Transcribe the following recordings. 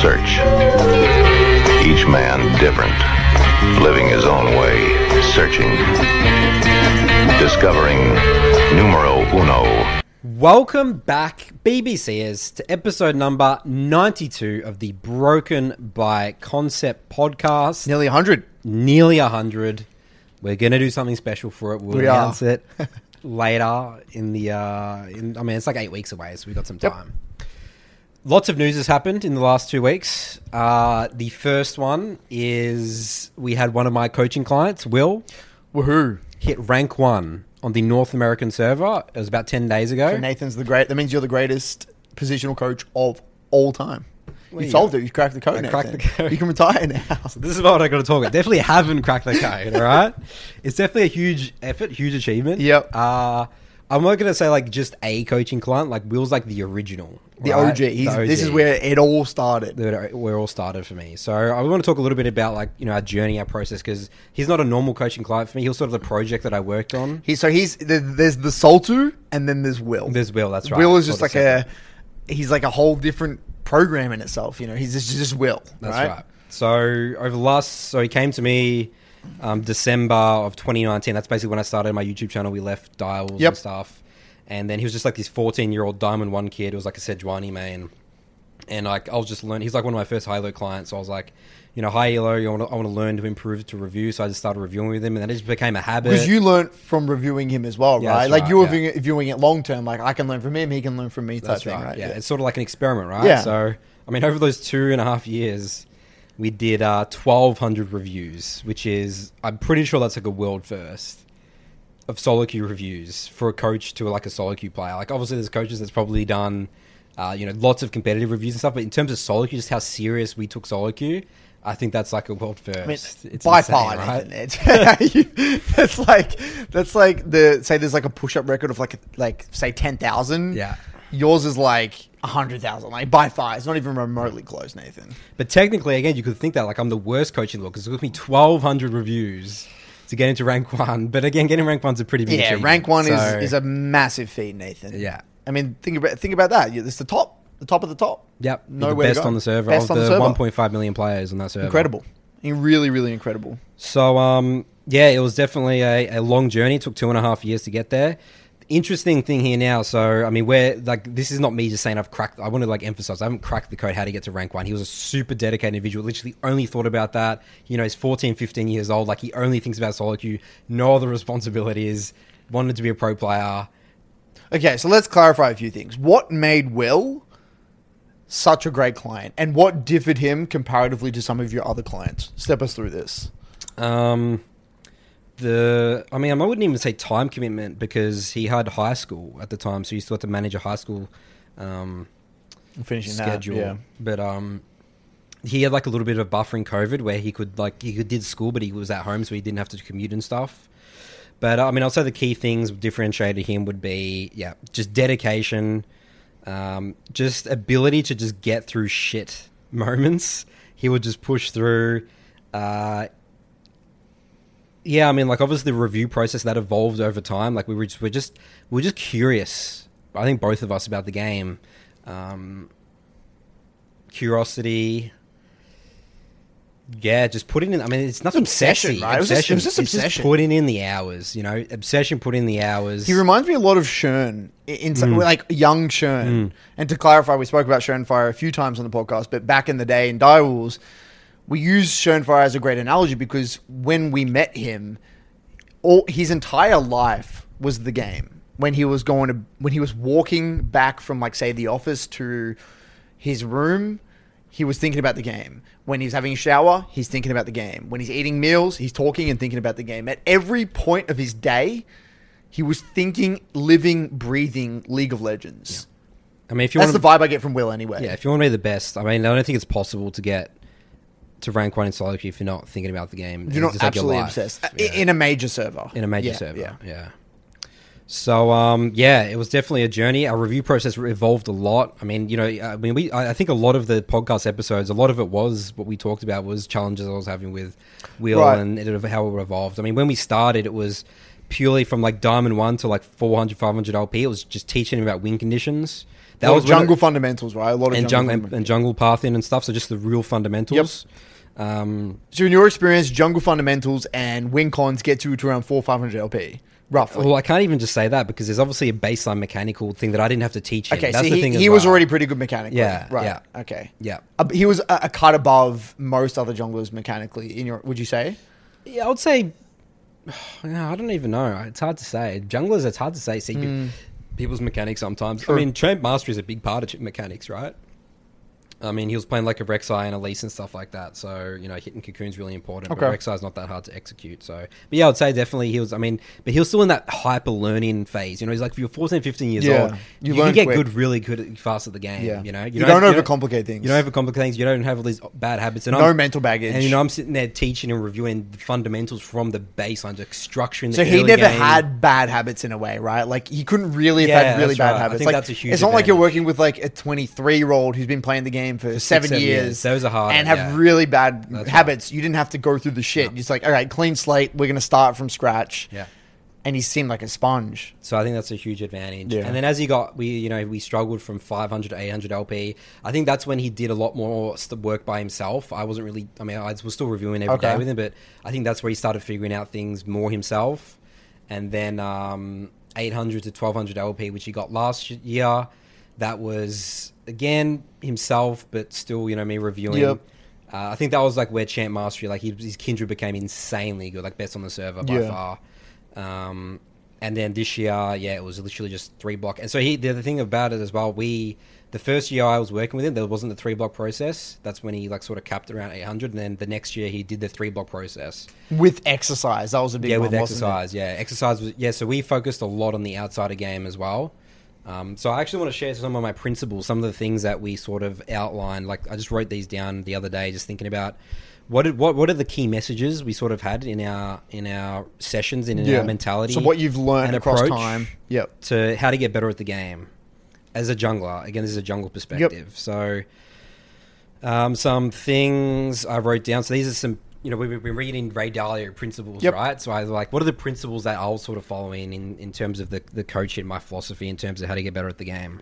search. Each man different, living his own way, searching, discovering numero uno. Welcome back, BBCers, to episode number 92 of the Broken by Concept podcast. Nearly 100. Nearly 100. We're going to do something special for it. We'll We are. announce it later in the. Uh, in, I mean, it's like eight weeks away, so we've got some Yep. Lots of news has happened in the last two weeks. Uh, the first one is we had one of my coaching clients, Will, Woohoo. hit rank one on the North American server. It was about 10 days ago. So Nathan's the great. That means you're the greatest positional coach of all time. You've solved it. You've cracked the code. I cracked the code. You can retire now. This is what I got to talk about. Definitely haven't cracked the code. All right, it's definitely a huge effort, huge achievement. Yep. Uh, I'm not going to say like just a coaching client. Like Will's like the original, The right? OG. He's, The This is where it all started. where it all started for me. So I want to talk a little bit about like you know our journey, our process, because he's not a normal coaching client for me. He was sort of the project that I worked on. He, so he's there's the Soltu and then there's Will. There's Will. That's right. Will is just like a he's like a whole different program in itself. You know, he's just, just Will. That's right. right. So over the last, so he came to me um, December of 2019. That's basically when I started my YouTube channel. We left dials Yep. and stuff, and then he was just like this 14 year old Diamond One kid. It was like a Sejuani main, and like I was just learning. He's like one of my first Halo clients. So I was like, you know, hi Halo, you want to, I want to learn to improve to review. So I just started reviewing with him, and then it just became a habit. Because you learned from reviewing him as well, Yeah, right? Like right, you were yeah. viewing, viewing it long term. Like I can learn from him, he can learn from me. Type That's thing, right. right? Yeah. it's sort of like an experiment, right? Yeah. So, I mean, over those two and a half years, we did uh, 1,200 reviews, which is, I'm pretty sure that's like a world first of solo queue reviews for a coach to like a solo queue player. Like, obviously, there's coaches that's probably done, uh, you know, lots of competitive reviews and stuff, but in terms of solo queue, just how serious we took solo queue, I think that's like a world first. I mean, it's by insane, far, right? You- that's like that's like the say there's like a push up record of like like say ten thousand. Yeah. Yours is like a hundred thousand. Like by far, it's not even remotely close, Nathan. But technically, again, you could think that like I'm the worst coach in the world because it took me 1,200 reviews to get into rank one. But again, getting rank one's a pretty big Yeah, achievement. rank one So, is is a massive feat, Nathan. Yeah. I mean think about think about that. It's the top, the top of the top. Yep, Nowhere the best on the server Best of the, the 1.5 million players on that server. Incredible, really, really incredible. So, um, yeah, it was definitely a, a long journey. It took two and a half years to get there. Interesting thing here now. So, I mean, we're like, this is not me just saying I've cracked. I want to like emphasize, I haven't cracked the code how to get to rank one. He was a super dedicated individual. Literally, only thought about that. You know, he's 14, 15 years old. Like, he only thinks about solo queue. No other responsibilities. Wanted to be a pro player. Okay, so let's clarify a few things. What made Will such a great client, and what differed him comparatively to some of your other clients? Step us through this. Um, the I mean, I wouldn't even say time commitment because he had high school at the time, so he still had to manage a high school um, Finishing schedule. that, yeah. But um, he had like a little bit of a buffer in COVID where he could like he could, did school, but he was at home, so he didn't have to commute and stuff. But I mean, I'll say the key things differentiated him would be yeah, just dedication, um, just ability to just get through shit moments. He would just push through. Uh, yeah, I mean, like obviously the review process that evolved over time. Like we were just, we're just, we we're just curious. I think both of us about the game. Um, curiosity. Yeah, just putting in. I mean, it's nothing Obsession, sexy. right? It was just- it Obsession. was just obsession. putting in the hours. You know, obsession. Put in the hours. He reminds me a lot of Shern, in, some, like young Shern. And to clarify, we spoke about Shern Fire a few times on the podcast, but back in the day in Direwolves, we use Fire as a great analogy because when we met him, all his entire life was the game. When he was going to, when he was walking back from, like, say, the office to his room, he was thinking about the game. When he's having a shower, he's thinking about the game. When he's eating meals, he's talking and thinking about the game. At every point of his day, he was thinking, living, breathing League of Legends. I mean, if you That's want the vibe I get from Will anyway. Yeah, if you want to be the best, I mean, I don't think it's possible to get to rank one in solo queue if you're not thinking about the game. You're not It's like your absolutely obsessed. Yeah. In a major server. in a major Yeah, server. Yeah. Yeah. So um, yeah, it was definitely a journey. Our review process evolved a lot. I mean, you know, I mean, we I think a lot of the podcast episodes, a lot of it was what we talked about was challenges I was having with Will Right. and it, how it evolved. I mean, when we started, it was purely from like Diamond One to like 400, 500 LP. It was just teaching him about win conditions. That was when it- jungle fundamentals, right? A lot of and jungle, jungle and, and jungle pathing and stuff. So just the real fundamentals. Um, So in your experience, jungle fundamentals and win cons get you to around four five hundred LP, roughly. well, I can't even just say that because there's obviously a baseline mechanical thing that I didn't have to teach him. okay, That's so the he, thing he as was well. already pretty good mechanically. Yeah, right. yeah. Okay. Yeah. Uh, he was a, a cut above most other junglers mechanically. In your, would you say? Yeah, I would say. No, I don't even know. It's hard to say. Junglers, it's hard to say. See pe- people's mechanics sometimes. Hmm. I mean, Champ Mastery is a big part of chip mechanics, right? I mean, he was playing like a Rek'Sai and Elise and stuff like that. So, you know, hitting Cocoon's really important. Okay. But Rek'Sai's not that hard to execute. So, but yeah, I would say definitely he was, I mean, but he was still in that hyper learning phase. You know, he's like, if you're 14, 15 years Yeah. old, You you, can get quick. good really good at- fast at the game. Yeah. You know, You, don't, have- overcomplicate things. You don't overcomplicate things. You don't have all these bad habits. And no I'm, mental baggage. and you know, I'm sitting there teaching and reviewing the fundamentals from the baseline, like structuring. The game. so he never game. had bad habits in a way, right? Like he couldn't really have had really bad right. I habits. think like that's a huge it's not like you're working with like a 23 year old who's been playing the game for, seven, seven years. years. Those are hard, and have yeah. really bad That's habits. You didn't have to go through the shit. You're just like, all right, clean slate. We're gonna start from scratch. Yeah. And he seemed like a sponge. So I think that's a huge advantage. Yeah. And then as he got, we you know we struggled from 500 to 800 LP. I think that's when he did a lot more work by himself. I wasn't really. I mean, I was still reviewing every day Okay. with him, but I think that's where he started figuring out things more himself. And then um, 800 to 1200 LP, which he got last year, that was again himself, but still you know me reviewing. Yep. Uh, I think that was like where Champ Mastery, like he, his Kindred became insanely good, like best on the server by Yeah. far. Um, and then this year, yeah, it was literally just three block. And so he, the other thing about it as well, we the first year I was working with him, there wasn't the three block process. That's when he like sort of capped around 800. And then the next year he did the three block process. With exercise. That was a big yeah, one, with exercise. Yeah, exercise was yeah. So we focused a lot on the outsider game as well. Um, so I actually want to share some of my principles, some of the things that we sort of outlined. Like I just wrote these down the other day, just thinking about what did, what what are the key messages we sort of had in our in our sessions and in Yeah. our mentality. So what you've learned and across time. Yep. to how to get better at the game as a jungler. Again, this is a jungle perspective. So, um, some things I wrote down. So these are some. You know, we've been reading Ray Dalio principles, Yep. right? So I was like, what are the principles that I'll sort of following in, in terms of the, the coaching, my philosophy in terms of how to get better at the game?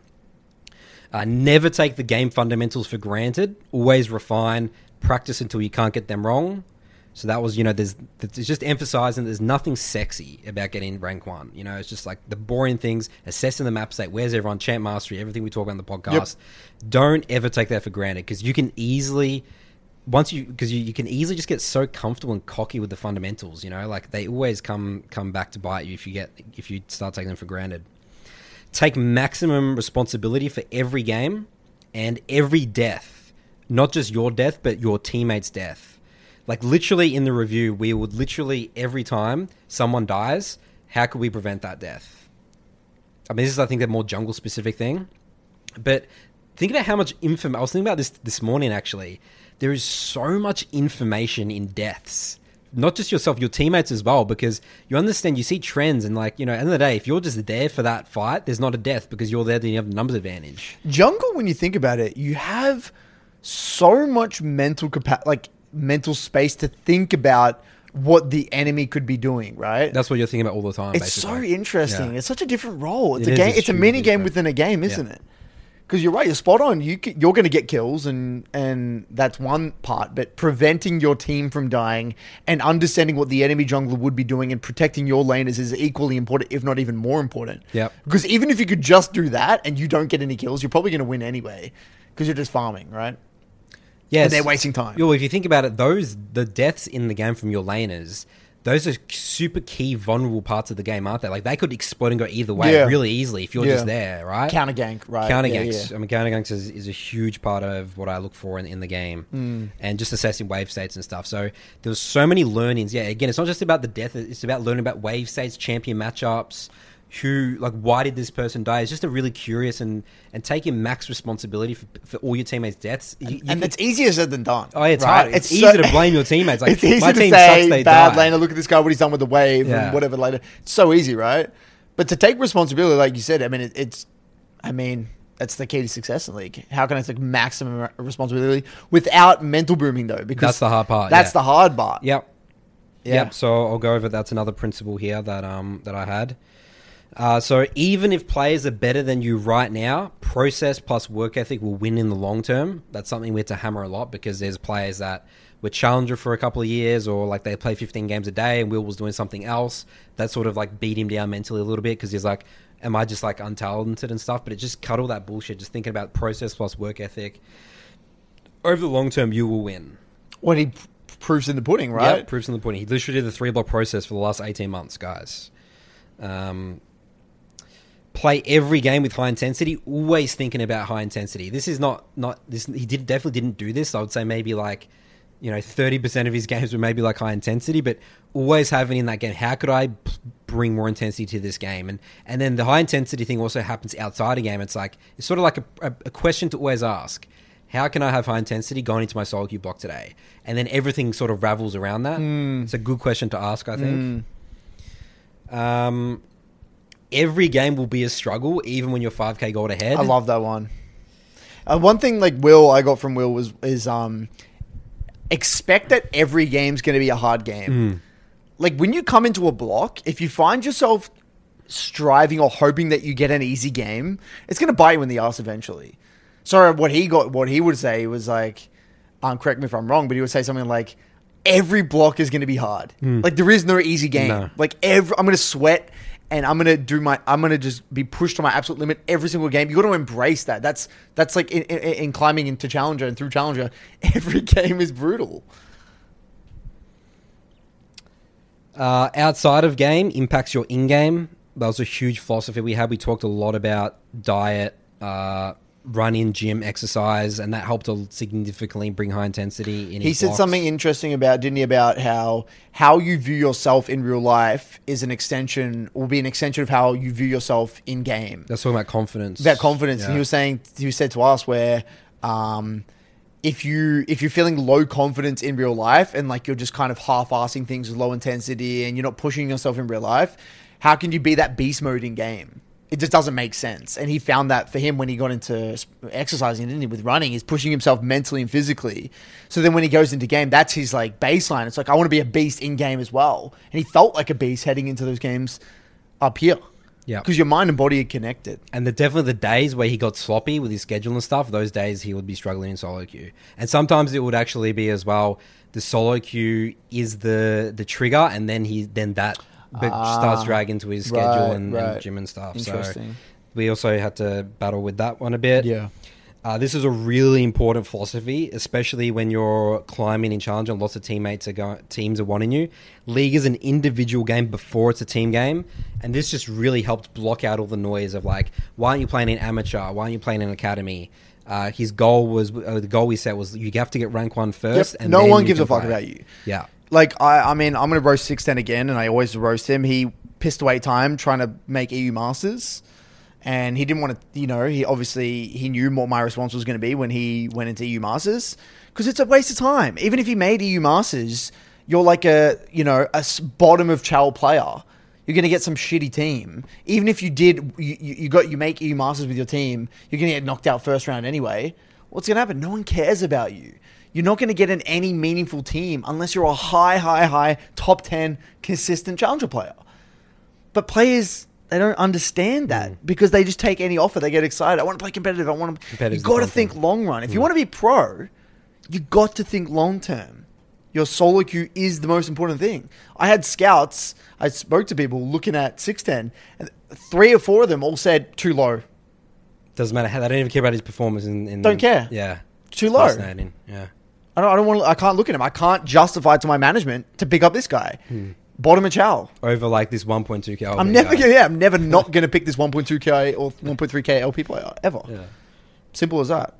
Uh, never take the game fundamentals for granted. Always refine, practice until you can't get them wrong. So that was, you know, there's, just emphasizing there's nothing sexy about getting rank one. You know, it's just like the boring things, assessing the map state, where's everyone, champ mastery, everything we talk about on the podcast. Don't ever take that for granted because you can easily, once you, because you, you can easily just get so comfortable and cocky with the fundamentals. You know, like they always come come back to bite you if you get if you start taking them for granted take maximum responsibility for every game and every death. Not just your death, but your teammate's death. Like literally in the review, we would literally every time someone dies, how could we prevent that death? I mean, this is I think a more jungle specific thing, but think about how much information. I was thinking about this this morning actually. There is so much information in deaths not just yourself, your teammates as well, because you understand, you see trends, and like you know, at the end of the day, if you're just there for that fight, there's not a death because you're there, then you have the numbers advantage. Jungle, when you think about it, you have so much mental capa- like mental space to think about what the enemy could be doing, right? That's what you're thinking about all the time. it's so interesting. Yeah. It's such a different role. It's It a is, game. it's It's, a mini game different. within a game, isn't Yeah. it? Because you're right. You're spot on. You c- you're going to get kills, and and that's one part. But preventing your team from dying and understanding what the enemy jungler would be doing and protecting your laners is equally important, if not even more important. Yep. Because even if you could just do that and you don't get any kills, you're probably going to win anyway. Because you're just farming, right? Yes. And they're wasting time. Well, if you think about it, those the deaths in the game from your laners, those are super key vulnerable parts of the game, aren't they? Like they could explode and go either way Yeah. really easily if you're Yeah. just there, right? Counter gank, right? Counter Yeah, ganks. yeah. I mean, counter ganks is, is a huge part of what I look for in, in the game, Hmm. and just assessing wave states and stuff. So there was so many learnings. Yeah, again, it's not just about the death; it's about learning about wave states, champion matchups. Who like why did this person die? It's just a really curious and and taking max responsibility for, for all your teammates' deaths. You- you and can- it's easier said than done. Oh, yeah, it's right? hard. It's, so- easy to blame your teammates. Like it's easy my to team say sucks. They bad die. laner. Look at this guy. What he's done with the wave Yeah. and whatever later. It's so easy, right? But to take responsibility, like you said, I mean, it, it's. I mean, that's the key to success in league. How can I take maximum responsibility without mental booming though? Because That's the hard part, That's yeah. the hard part. Yep. Yeah. Yep. So I'll go over. That's another principle here that um that I had. Uh, so even if players are better than you right now, process plus work ethic will win in the long term. That's something we have to hammer a lot because there's players that were challenger for a couple of years or like they play 15 games a day and Will was doing something else that sort of like beat him down mentally a little bit because he's like, am I just like untalented and stuff? But it just cut all that bullshit. Just thinking about process plus work ethic. Over the long term, you will win. What he proves in the pudding, right? Yep, proofs in the pudding. He literally did the three block process for the last 18 months, guys. Um, play every game with high intensity, always thinking about high intensity. This is not, not this, he did definitely didn't do this. I would say maybe like, you know, 30% of his games were maybe like high intensity, but always having in that game, how could I bring more intensity to this game? And, and then the high intensity thing also happens outside a game. It's like, it's sort of like a, a, a question to always ask. How can I have high intensity going into my solo queue block today? And then everything sort of ravels around that. It's a good question to ask, I think. Um, every game will be a struggle, even when you're 5k gold ahead. I love that one. Uh, one thing like Will I got from Will was is um expect that every game's going to be a hard game. Like when you come into a block, if you find yourself striving or hoping that you get an easy game, it's going to bite you in the ass eventually. So what he got, what he would say was like, um, correct me if I'm wrong, but he would say something like, every block is going to be hard. Like there is no easy game. No. Like every, I'm going to sweat and I'm to do my, I'm to just be pushed to my absolute limit every single game. You got to embrace that. That's that's like in, in, in climbing into challenger and through challenger, every game is brutal. Uh, outside of game impacts your in-game. That was a huge philosophy we had. We talked a lot about diet, uh, run in, gym, exercise, and that helped to significantly bring high intensity in. He said blocks. something interesting about, didn't he, about how how you view yourself in real life is an extension, will be an extension of how you view yourself in game. That's talking about confidence. About confidence. And he was saying, he said to us where, um, if you if you're feeling low confidence in real life and like you're just kind of half-assing things with low intensity and you're not pushing yourself in real life, how can you be that beast mode in game? It just doesn't make sense. And he found that for him when he got into exercising, didn't he, with running, he's pushing himself mentally and physically. So then when he goes into game, that's his like baseline. It's like I want to be a beast in game as well. And he felt like a beast heading into those games up here. Yeah. Because your mind and body are connected. And the definitely the days where he got sloppy with his schedule and stuff, those days he would be struggling in solo queue. And sometimes it would actually be as well. The solo queue is the the trigger, and then he then that be- starts dragging to his schedule Ah, right, and, right. and gym and stuff. So we also had to battle with that one a bit. Yeah. Uh, this is a really important philosophy, especially when you're climbing in challenge and lots of teammates are going, teams are wanting you. League is an individual game before it's a team game, and this just really helped block out all the noise of like, why aren't you playing in amateur? Why aren't you playing in academy? Uh, his goal was uh, the goal we set was you have to get rank one first. Yep, and no one gives a fuck about you. Yeah, Like I, I mean, I'm gonna roast six ten again, and I always roast him. He pissed away time trying to make EU Masters, and he didn't want to. You know, he obviously he knew what my response was going to be when he went into EU Masters because it's a waste of time. Even if he made EU Masters, you're like a you know a bottom of chow player. You're going to get some shitty team. Even if you did, you you got you make EU Masters with your team, you're going to get knocked out first round anyway. What's going to happen? No one cares about you. You're not going to get in any meaningful team unless you're a high, high, high top 10 consistent challenger player. But players, they don't understand that mm. because they just take any offer. They get excited. I want to play competitive. I want to. You Competitive's the got to think thing. long run. If you mm. want to be pro, you've got to think long term. Your solo queue is the most important thing. I had scouts. I spoke to people looking at six ten, and three or four of them all said too low. doesn't matter how they don't even care about his performance. In, in Don't care. Yeah, Too It's low. Fascinating. Yeah. I don't. I don't want. To, I can't look at him. I can't justify to my management to pick up this guy. Bottom of chow. Over like this 1.2k. I'm never. Gonna, yeah, I'm never not going to pick this 1.2k or 1.3k LP player ever. Yeah. Simple as that.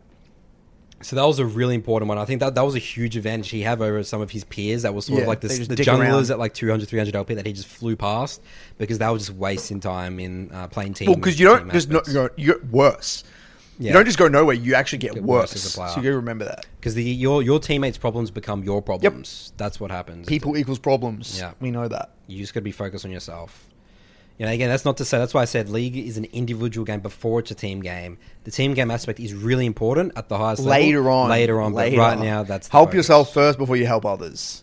So that was a really important one. I think that that was a huge advantage he had over some of his peers. That was sort Yeah, of like the, the junglers around. at like 200, 300 LP that he just flew past because they were just wasting time in uh, playing team. Well, because you don't not, you're, you get worse. Yeah. You don't just go nowhere. You actually get, Get worse. as a player. So you got to remember that. because the your your teammates' problems become your problems. That's what happens. People equals problems. Yeah. we know that. you just got to be focused on yourself. You know, again, that's not to say. That's why I said league is an individual game before it's a team game. The team game aspect is really important at the highest level. Later on, later on, later but right now that's the help focus. yourself first before you help others.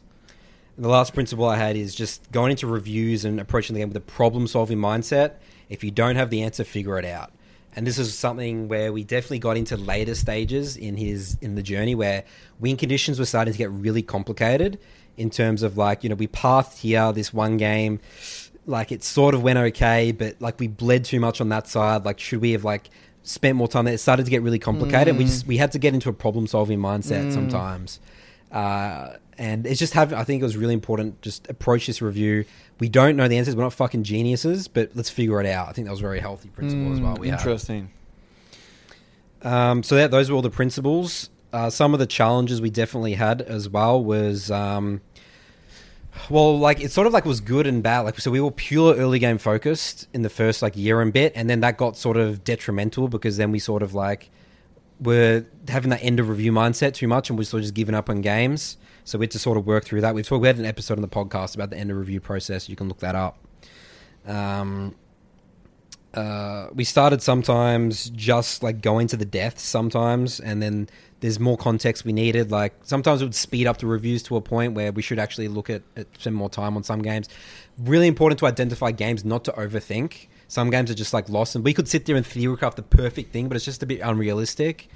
And the last principle I had is just going into reviews and approaching the game with a problem solving mindset. If you don't have the answer, figure it out. And this is something where we definitely got into later stages in his in the journey where win conditions were starting to get really complicated in terms of like, you know, we pathed here this one game, like it sort of went okay, but like we bled too much on that side. Like should we have like spent more time there? It started to get really complicated. We just we had to get into a problem solving mindset sometimes. Uh, and it's just having, I think it was really important. Just approach this review. We don't know the answers. We're not fucking geniuses, but let's figure it out. I think that was a very healthy principle as well. We had. Interesting. Um, so that, those were all the principles. Uh, some of the challenges we definitely had as well was, um, well, like it sort of like was good and bad. Like so, we were pure early game focused in the first like year and bit, and then that got sort of detrimental because then we sort of like were having that end of review mindset too much, and we sort of just giving up on games. So we had to sort of work through that. We've talked, we had an episode on the podcast about the end of review process. You can look that up. Um, uh, we started sometimes just like going to the depths sometimes, and then there's more context we needed. Like sometimes it would speed up the reviews to a point where we should actually look at, at spend more time on some games. Really important to identify games, not to overthink. Some games are just like lost, and we could sit there and theorycraft the perfect thing, but it's just a bit unrealistic.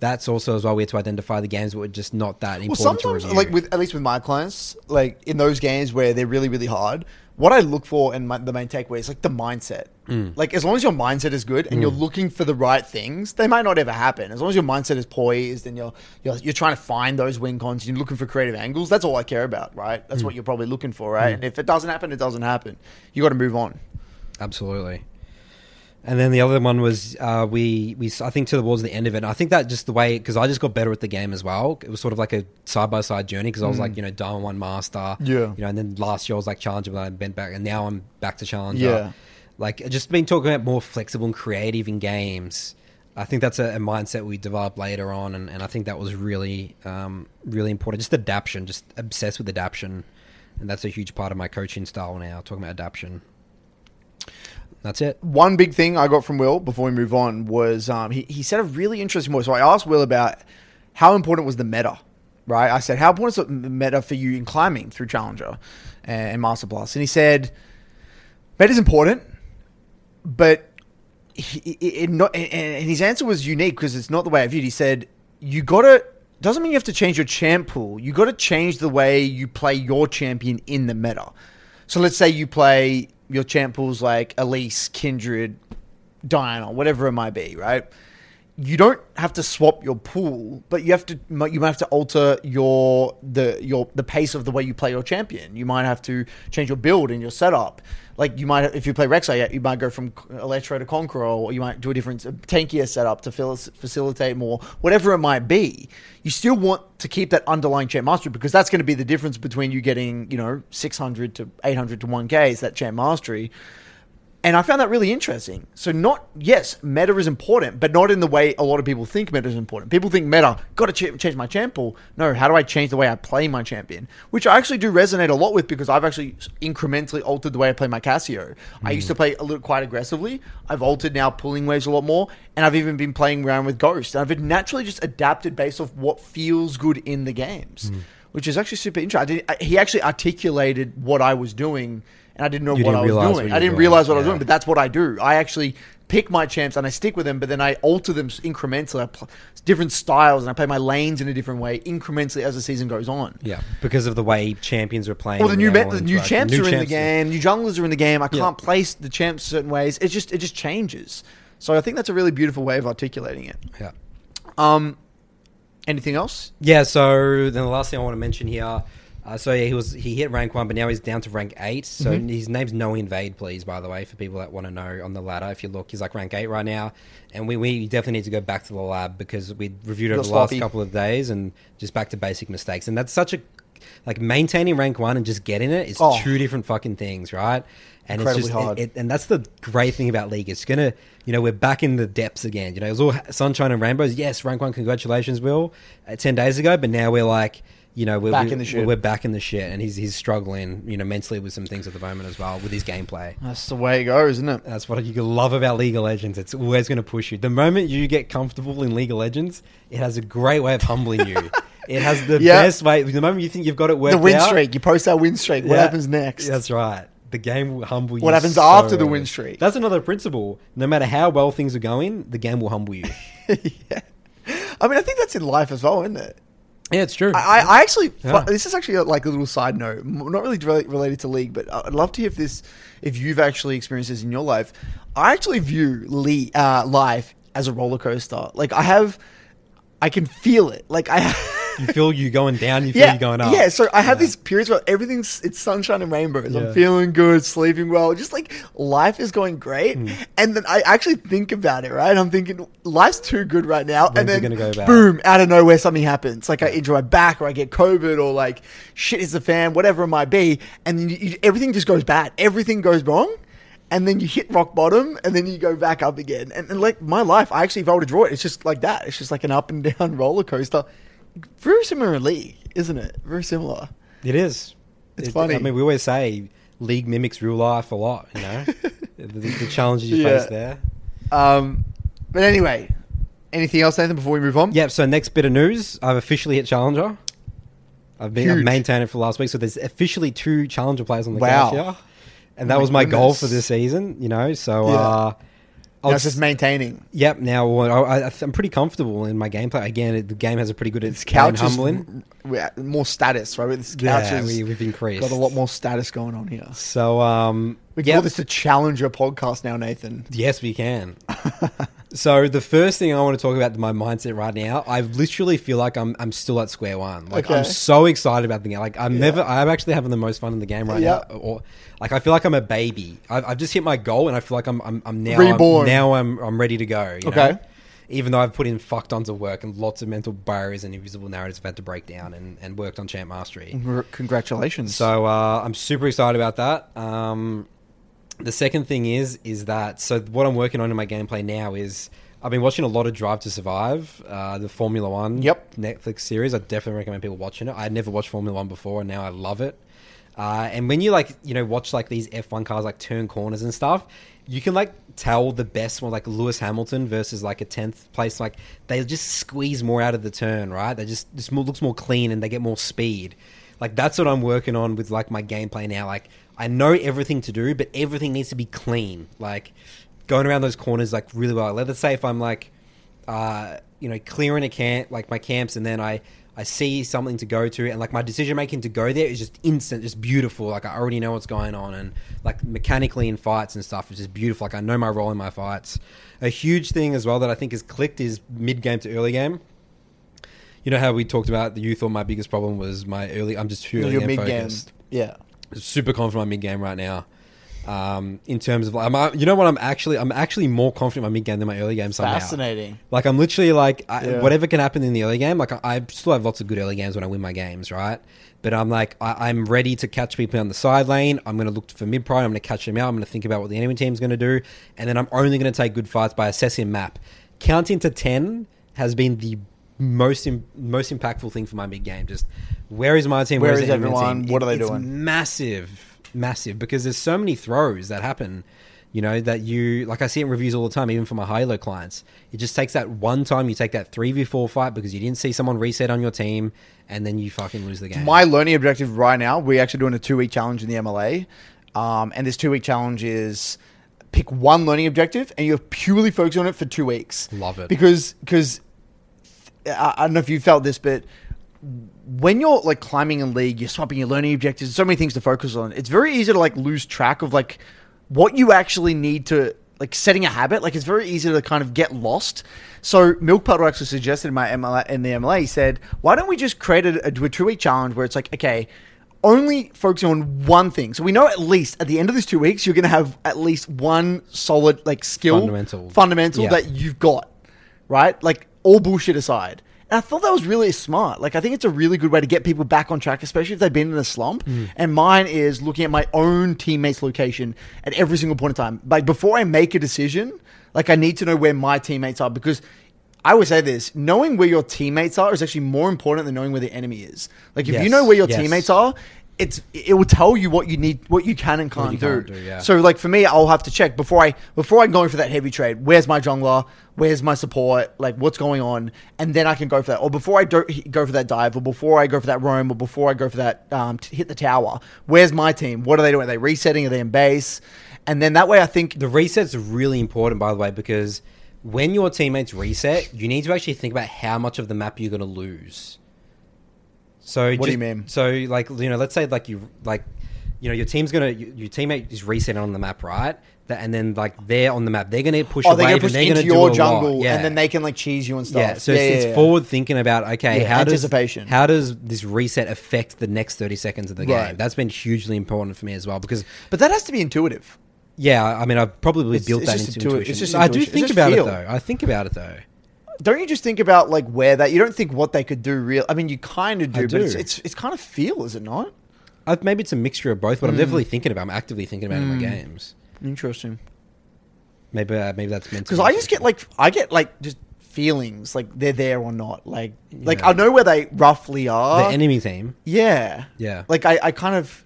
That's also as well we had to identify the games that were just not that Well, important sometimes, to review. like with at least with my clients, like in those games where they're really, really hard, what I look for and my, the main takeaway is like the mindset. Mm. Like as long as your mindset is good and you're looking for the right things, they might not ever happen. As long as your mindset is poised and you're you're, you're trying to find those win cons, you're looking for creative angles. That's all I care about, right? That's Mm. what you're probably looking for, right? And if it doesn't happen, it doesn't happen. You got to move on. Absolutely. And then the other one was uh, we we I think towards the end of it. And I think that just the way because I just got better at the game as well. It was sort of like a side by side journey because I was like you know Diamond one master, Mm. Yeah. you know, and then last year I was like challenger, but I bent back, and now I'm back to challenger. Yeah. like just been talking about more flexible and creative in games. I think that's a, a mindset we developed later on, and, and I think that was really um, really important. Just adaptation, just obsessed with adaptation, and that's a huge part of my coaching style now. Talking about adaptation. That's it. one big thing I got from Will before we move on was um, he, he said a really interesting point. So I asked Will about how important was the meta, right? I said, how important is the meta for you in climbing through Challenger and Master Plus? And he said, meta is important, but he, it, not, and his answer was unique because it's not the way I viewed. He said, you got to, doesn't mean you have to change your champ pool. You got to change the way you play your champion in the meta. So let's say you play your champ pools like Elise, Kindred, Diana, whatever it might be, right? You don't have to swap your pool, but you have to you might have to alter your the your the pace of the way you play your champion. You might have to change your build and your setup. Like you might if you play Rek'Sai, you might go from Electro to Conqueror, or you might do a different uh, tankier setup to facilitate more. Whatever it might be, you still want to keep that underlying champ mastery because that's going to be the difference between you getting you know six hundred to eight hundred to one K is that champ mastery. And I found that really interesting. So, not, yes, meta is important, but not in the way a lot of people think meta is important. People think meta, got to ch- change my champ pool. No, how do I change the way I play my champion? Which I actually do resonate a lot with because I've actually incrementally altered the way I play my Cassio. I used to mm. play a little quite aggressively. I've altered now pulling waves a lot more. And I've even been playing around with Ghost. And I've naturally just adapted based off what feels good in the games, mm. which is actually super interesting. I did, I, he actually articulated what I was doing. And I didn't know You what didn't I was doing. I didn't doing. realize what I was doing, but that's what I do. I actually pick my champs and I stick with them, but then I alter them incrementally. I pl- different styles and I play my lanes in a different way incrementally as the season goes on. Yeah, because of the way champions are playing. Well, the new the new champs New are in the game. New junglers are in the game. I can't place the champs certain ways. It just it just changes. So I think that's a really beautiful way of articulating it. Yeah. Um, anything else? Yeah. So then the last thing I want to mention here. Uh, so yeah, he was he hit rank one, but now he's down to rank eight. So Mm-hmm. his name's No Invade, please. By the way, for people that want to know on the ladder, if you look, he's like rank eight right now, and we, we definitely need to go back to the lab because we reviewed it over the last couple of days and just back to basic mistakes, and that's such a like maintaining rank one and just getting it is Oh. two different fucking things, right? And Incredibly it's just hard. It, it- and that's the great thing about league. It's gonna, you know, we're back in the depths again. You know, it was all sunshine and rainbows. Yes, rank one, congratulations, Will. Uh, Ten days ago, but now we're like, you know, we're Back we're, in the shit. We're back in the shit, and he's he's struggling, you know, mentally with some things at the moment as well with his gameplay. That's the way it goes, isn't it? That's what you love about League of Legends. It's always going to push you. The moment you get comfortable in League of Legends, it has a great way of humbling you. It has the Yeah. best way. The moment you think you've got it worked the win out, streak. You post that win streak. What Yeah. happens next? That's right. The game will humble you. What happens so after the win streak? That's another principle. No matter how well things are going, the game will humble you. yeah. I mean, I think that's in life as well, isn't it? Yeah, it's true. I, I actually, Yeah. this is actually like a little side note, not really rela- related to league, but I'd love to hear if this, if you've actually experienced this in your life. I actually view le- uh, life as a roller coaster. Like I have, I can feel it. Like I. you feel you going down. You feel yeah, you going up. yeah. So I have Yeah. these periods where everything's it's sunshine and rainbows. Yeah. I'm feeling good, sleeping well, just like life is going great. Hmm. And then I actually think about it, right? I'm thinking life's too good right now, When's and then go boom, out of nowhere something happens. Like I injure my back, or I get COVID, or like shit is the fan, whatever it might be, and then you, you, everything just goes bad. Everything goes wrong. And then you hit rock bottom, and then you go back up again. And, and like my life, I actually, if I were to draw it, it's just like that. It's just like an up and down roller coaster. Very similar league, isn't it? Very similar. It is. It's It- funny. I mean, we always say league mimics real life a lot. You know, the, the challenges you Yeah. face there. Um, but anyway, anything else, Nathan? Before we move on, Yep. So next bit of news, I've officially hit challenger. I've been I've maintained it for the last week, so there's officially two challenger players on the Wow. couch here, and that Oh my was my goal for this season. You know, so Yeah. uh, I'll it's just maintaining. Yep. Now I, I, I'm pretty comfortable in my gameplay. Again, it, the game has a pretty good. It's couch humbling. More status, right? This couch Yeah, we, we've increased. got a lot more status going on here. So um, We call yep. this a challenger podcast now, Nathan. Yes, we can. so the first thing I want to talk about my mindset right now, I literally feel like I'm I'm still at square one. Like Okay. I'm so excited about the game. Like I'm Yeah. never. I'm actually having the most fun in the game right Yeah. now. Or like I feel like I'm a baby. I've, I've just hit my goal, and I feel like I'm I'm, I'm now Reborn. I'm, now I'm I'm ready to go. you Okay. know? Even though I've put in fuck tons of work and lots of mental barriers and invisible narratives I've had to break down and, and worked on champ mastery. Congratulations. So uh, I'm super excited about that. Um, the second thing is is that so what I'm working on in my gameplay now is I've been watching a lot of Drive to Survive, uh, the Formula One Yep. Netflix series. I definitely recommend people watching it. I had never watched Formula One before, and now I love it. Uh, and when you like you know watch like these F1 cars like turn corners and stuff, you can like tell the best one like Lewis Hamilton versus like a tenth place. Like they just squeeze more out of the turn, right? They just just more, looks more clean and they get more speed. Like that's what I'm working on with like my gameplay now. Like I know everything to do, but everything needs to be clean. Like going around those corners like really well. Let's say if I'm like uh, you know, clearing a camp, like my camps, and then I, I see something to go to, and like my decision making to go there is just instant, just beautiful. Like I already know what's going on, and like mechanically in fights and stuff, it's just beautiful. Like I know my role in my fights. A huge thing as well that I think has clicked is mid game to early game. You know how we talked about the you thought my biggest problem was my early. I'm just too early your game mid game. focused Yeah. super confident in my mid game right now. Um, in terms of, I'm, uh, you know what, I'm actually, I'm actually more confident in my mid game than my early game somehow. Fascinating. Like I'm literally like, I, Yeah. whatever can happen in the early game. Like I, I still have lots of good early games when I win my games, right? But I'm like, I, I'm ready to catch people on the side lane. I'm going to look for mid pride. I'm going to catch them out. I'm going to think about what the enemy team's going to do, and then I'm only going to take good fights by assessing map. Counting to ten has been the most Im- most impactful thing for my mid game. Just where is my team? Where Where is the enemy everyone? team? What are they it's doing? Massive, massive. Because there's so many throws that happen. You know that you like. I see it in reviews all the time, even for my high elo clients. It just takes that one time you take that three v four fight because you didn't see someone reset on your team, and then you fucking lose the game. My learning objective right now, we're actually doing a two week challenge in the MLA. Um, and this two week challenge is pick one learning objective and you're purely focused on it for two weeks. Love it. Because, because I, I don't know if you felt this, but when you're like climbing in league, you're swapping your learning objectives, so many things to focus on. It's very easy to like lose track of like what you actually need to like setting a habit. Like it's very easy to kind of get lost. So Milk Puddle actually suggested in my MLA, in the MLA, he said, why don't we just create a, a two week challenge where it's like, okay, only focusing on one thing. So we know at least at the end of these two weeks, you're going to have at least one solid like skill, Fundamental. fundamental Yeah. that you've got, right? Like all bullshit aside. And I thought that was really smart. Like I think it's a really good way to get people back on track, especially if they've been in a slump. Hmm. And mine is looking at my own teammates' location at every single point in time. Like before I make a decision, like I need to know where my teammates are because I always say this: knowing where your teammates are is actually more important than knowing where the enemy is. Like if you know where your yes. teammates are, it's it will tell you what you need, what you can and can't, you do. can't do, yeah. So like for me, I'll have to check before I before I go for that heavy trade. Where's my jungler? Where's my support? Like what's going on? And then I can go for that. Or before I do, go for that dive, or before I go for that roam, or before I go for that um, hit the tower. Where's my team? What are they doing? Are they resetting? Are they in base? And then that way, I think The reset's are really important, by the way, because when your teammates reset, you need to actually think about how much of the map you're going to lose. So What do you mean? So like you know, let's say like you like you know your team's gonna your your teammate is resetting on the map, right? That, and then like they're on the map, they're gonna push oh, they're gonna push and they're into gonna do your jungle, Yeah. and then they can like cheese you and stuff. Yeah, so it's, it's yeah. forward thinking about okay, Yeah, how anticipation. does how does this reset affect the next thirty seconds of the Right. game? That's been hugely important for me as well because But that has to be intuitive. yeah, I mean I've probably It's- built it's that just into intui- intuition. it's just I do think about feel. it though. I think about it though. Don't you just think about like where that you don't think what they could do real? I mean, you kind of do, I but do. it's, it's it's kind of feel, is it not? i maybe it's a mixture of both, but Hmm. I'm definitely thinking about. I'm actively thinking about it in my games. Interesting. Maybe uh, maybe that's meant to Because be I just get like I get like just feelings like they're there or not. Like like Yeah. I know where they roughly are. the enemy theme. yeah, Yeah. Like I, I kind of.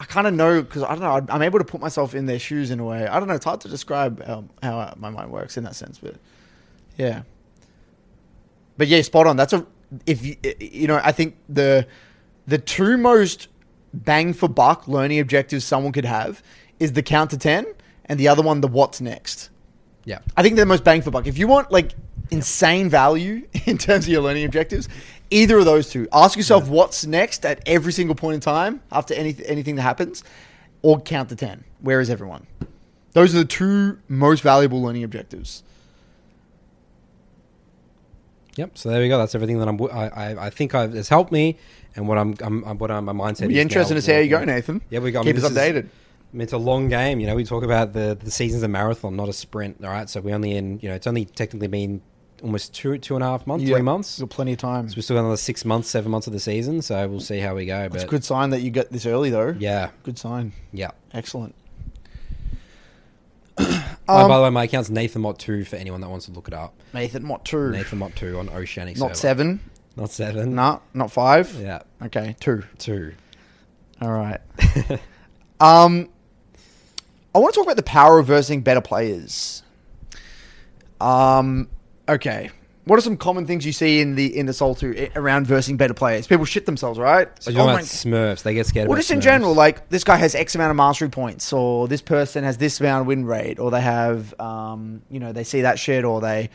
I kind of know because I don't know. I'm able to put myself in their shoes in a way. I don't know. It's hard to describe um, how my mind works in that sense, but yeah. But yeah, spot on. That's a if you eh, eh, you know I think the the two most bang for buck learning objectives someone could have is the count to ten and the other one the what's next. Yeah. I think they're the most bang for buck. If you want like insane value in terms of your learning objectives, either of those two. Ask yourself what's next at every single point in time after any, anything that happens, or count to 10. Where is everyone? Those are the two most valuable learning objectives. Yep. So there we go. That's everything that I'm. I I, I think I've, has helped me, and what I'm, I'm, I'm what I'm, my mindset. Be now to see how you go. Nathan. Yeah, we got. Keep I mean, us this is- updated. I mean, it's a long game. You know, we talk about the the season's a marathon, not a sprint. All right, so we only in. You know, it's only technically been almost two two and a half months, Yeah, three months. Got plenty of time. So we still got another six months, seven months of the season. So we'll see how we go. It's a good sign that you get this early, though. yeah, Good sign. yeah. Excellent. Oh, Um, by the way, my account's Nathan Mott two for anyone that wants to look it up. Nathan, what two? Nathan Mott two on Oceanic. Not server. seven. Not seven. No, not five. Yeah, Okay, two. two. All right. um, I want to talk about the power of versing better players. Um, okay. What are some common things you see in the in the Soul 2 around versing better players? People shit themselves, right? So oh my- Smurfs. They get scared. well, about just in Smurfs. general, like this guy has X amount of mastery points, or this person has this amount of win rate, or they have, um, you know, they see that shit, or they,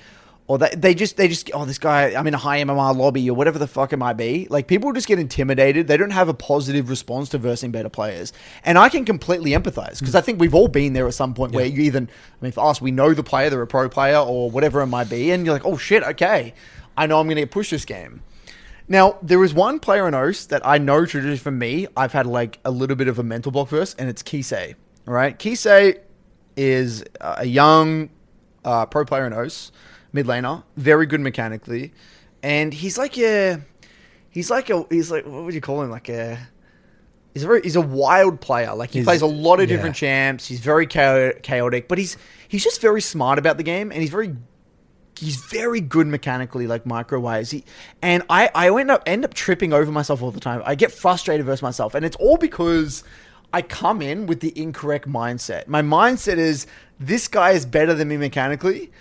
or they, they just, they just, oh, this guy, I'm in a high MMR lobby, or whatever the fuck it might be. Like people just get intimidated. They don't have a positive response to versing better players, and I can completely empathize because I think we've all been there at some point where you even I mean, for us, we know the player, they're a pro player, or whatever it might be, and you're like, oh shit, okay, I know I'm going to get pushed this game. Now, there is one player in OCE that I know traditionally for me, I've had like a little bit of a mental block verse, and it's Kisei. All right. Kisei is a young uh, pro player in OCE, mid laner, very good mechanically. And he's like a, he's like a, he's like, what would you call him? Like a, he's a very, he's a wild player. Like he He's- plays a lot of yeah. different champs. He's very chaotic, but he's, he's just very smart about the game, and he's very he's very good mechanically, like microwaves. He, and I, I end up end up tripping over myself all the time. I get frustrated versus myself, and it's all because I come in with the incorrect mindset. My mindset is this guy is better than me mechanically,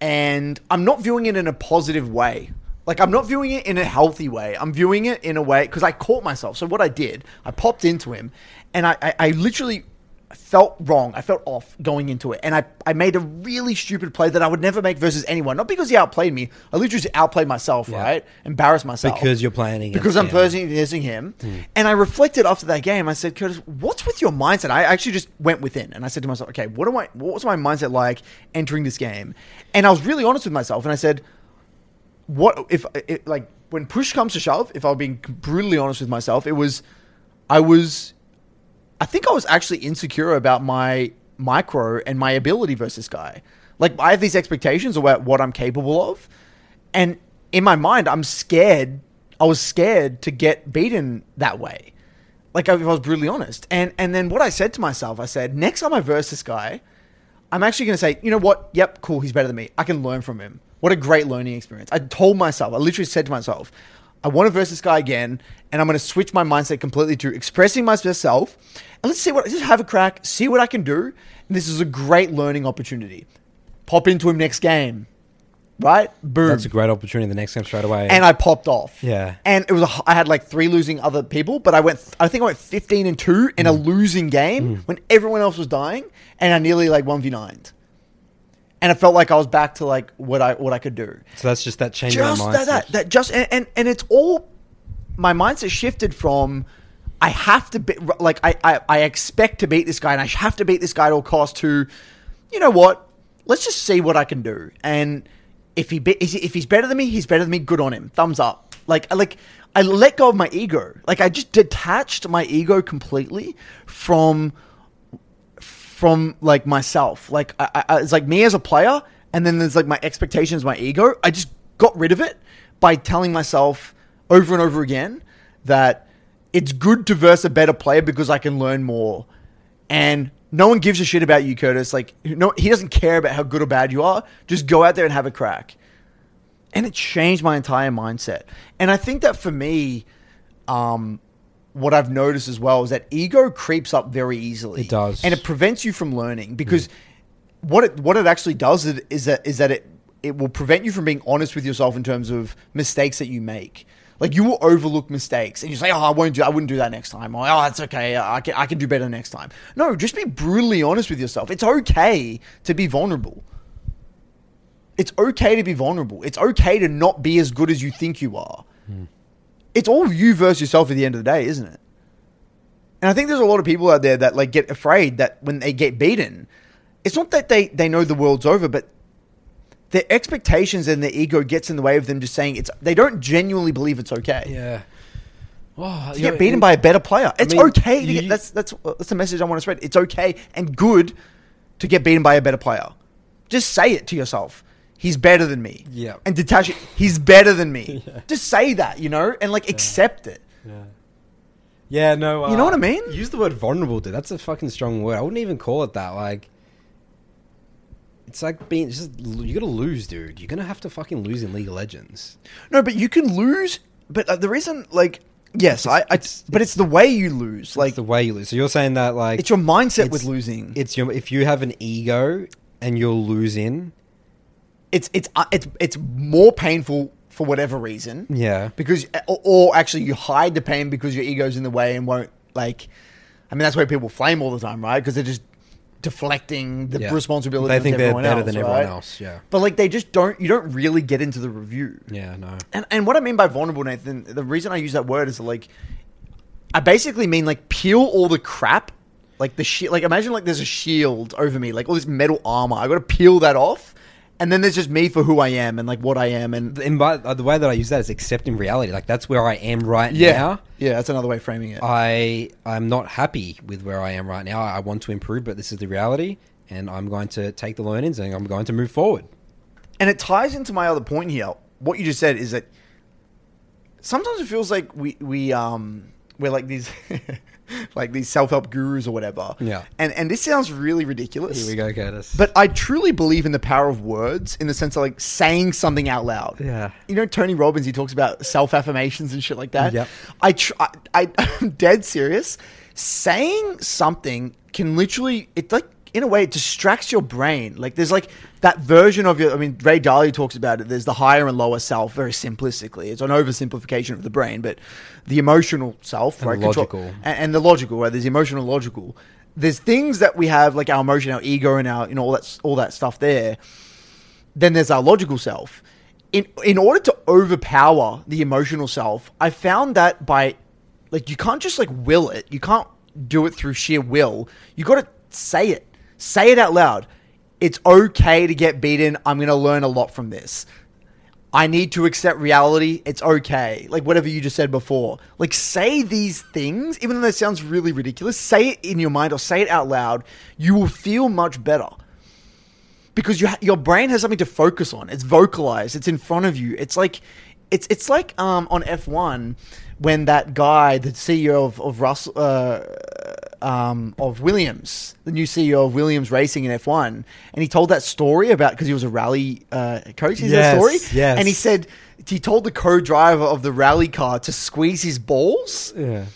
and I'm not viewing it in a positive way. Like I'm not viewing it in a healthy way. I'm viewing it in a way because I caught myself. So what I did, I popped into him, and I, I, I literally felt wrong. I felt off going into it, and I, I made a really stupid play that I would never make versus anyone. Not because he outplayed me. I literally just outplayed myself, Yeah. right? Embarrassed myself because you're playing against because I'm him. him. Hmm. And I reflected after that game. I said, Curtis, what's with your mindset? I actually just went within and I said to myself, okay, what am I? What was my mindset like entering this game? And I was really honest with myself, and I said, what if it, like when push comes to shove? If I'm being brutally honest with myself, it was I was I think I was actually insecure about my micro and my ability versus guy. Like I have these expectations about what I'm capable of, and in my mind, I'm scared. I was scared to get beaten that way. Like if I was brutally honest, and and then what I said to myself, I said, next time I verse this guy, I'm actually going to say, you know what? Yep, cool. He's better than me. I can learn from him. What a great learning experience. I told myself, I literally said to myself, I want to verse this guy again, and I'm going to switch my mindset completely to expressing my best self. And let's see what just have a crack, see what I can do. And this is a great learning opportunity. Pop into him next game, right? Boom. That's a great opportunity. The next game straight away. and I popped off. Yeah. And it was a, I had like three losing other people, but I went I think I went 15 and 2 in a Mm. losing game when everyone else was dying and I nearly like 1v9'd. And I felt like I was back to like what I what I could do. so that's just that change in Just mindset. that, that that just and, and and it's all my mindset shifted from I have to be like I, I I expect to beat this guy and I have to beat this guy at all costs to you know what? Let's just see what I can do. And if he be, if he's better than me he's better than me. Good on him. Thumbs up. Like like I let go of my ego. Like I just detached my ego completely from from like myself. Like I, I, it's like me as a player, and then there's like my expectations, my ego. I just got rid of it by telling myself over and over again that it's good to verse a better player because I can learn more. And no one gives a shit about you, Curtis. Like no, he doesn't care about how good or bad you are. Just go out there and have a crack. And it changed my entire mindset. And I think that for me, um, what I've noticed as well is that ego creeps up very easily. It does. and it prevents you from learning because what it what it actually does is, is that is that it it will prevent you from being honest with yourself in terms of mistakes that you make. Like you will overlook mistakes and you say, "Oh, I won't do. I wouldn't do that next time." Or, "Oh, it's okay. I can I can do better next time." No, just be brutally honest with yourself. It's okay to be vulnerable. It's okay to be vulnerable. It's okay to not be as good as you think you are. Hmm. It's all you versus yourself at the end of the day, isn't it? And I think there's a lot of people out there that like get afraid that when they get beaten, it's not that they they know the world's over, but their expectations and their ego gets in the way of them just saying it's. They don't genuinely believe it's okay Yeah. Oh, to get beaten by a better player. It's mean, okay to you- get. That's that's that's the message I want to spread. It's okay and good to get beaten by a better player. Just say it to yourself. He's better than me. Yeah. And detach it. He's better than me. Just say that, you know, and like accept it. Yeah. Yeah, no. Uh, You know what I mean? Use the word vulnerable, dude. That's a fucking strong word. I wouldn't even call it that. Like, it's like being it's just you gotta lose, dude. You're gonna have to fucking lose in League of Legends. No, but you can lose. But uh, the reason, like, yes, I, I, but it's the way you lose. Like, the way you lose. So you're saying that like it's your mindset it's- with losing. It's your if you have an ego and you're losing. it's it's uh, it's it's more painful for whatever reason. Yeah. because or, or actually you hide the pain because your ego's in the way and won't like i mean that's why people flame all the time right because they're just deflecting the Yeah. responsibility They think they're better else, than everyone else, yeah. but like they just don't you don't really get into the review Yeah. No. and, and what i mean by vulnerable nathan the reason i use that word is like i basically mean like peel all the crap like the shit like imagine like there's a shield over me like all this metal armor i gotta peel that off and then there's just me for who i am and like what i am and uh, the way that I use that is accepting reality. Like that's where I am right yeah now. yeah that's another way of framing it I I'm not happy with where I am right now. I want to improve, but this is the reality, and I'm going to take the learnings and I'm going to move forward. And it ties into my other point here. What you just said is that sometimes it feels like we we um we're like these like these self help gurus or whatever. Yeah. And and this sounds really ridiculous. Here we go, Curtis. But I truly believe in the power of words in the sense of like saying something out loud. Yeah. You know, Tony Robbins, he talks about self affirmations and shit like that. Yeah. I, tr- I, I, I'm dead serious. Saying something can literally, it like, in a way, it distracts your brain. Like, there's like that version of your, I mean, Ray Dalio talks about it. There's the higher and lower self, very simplistically. It's an oversimplification of the brain, but the emotional self, And right? the control- logical. and, and the logical, right? There's emotional, logical. There's things that we have, like our emotion, our ego, and our, you know, all that, all that stuff there then there's our logical self. In in order to overpower the emotional self, I found that by like you can't just like will it. You can't do it through sheer will. You got to say it. Say it out loud. It's okay to get beaten. I'm going to learn a lot from this. I need to accept reality. It's okay. Like whatever you just said before. Like say these things, even though that sounds really ridiculous, say it in your mind or say it out loud. You will feel much better because you your brain has something to focus on. It's vocalized. It's in front of you. It's like it's it's like um, on F one when that guy, the CEO of of Russell, uh, um, of Williams, the new CEO of Williams Racing in F1, and he told that story about because he was a rally uh, coach. Is that story? yes. And he said he told the co-driver of the rally car to squeeze his balls Yeah.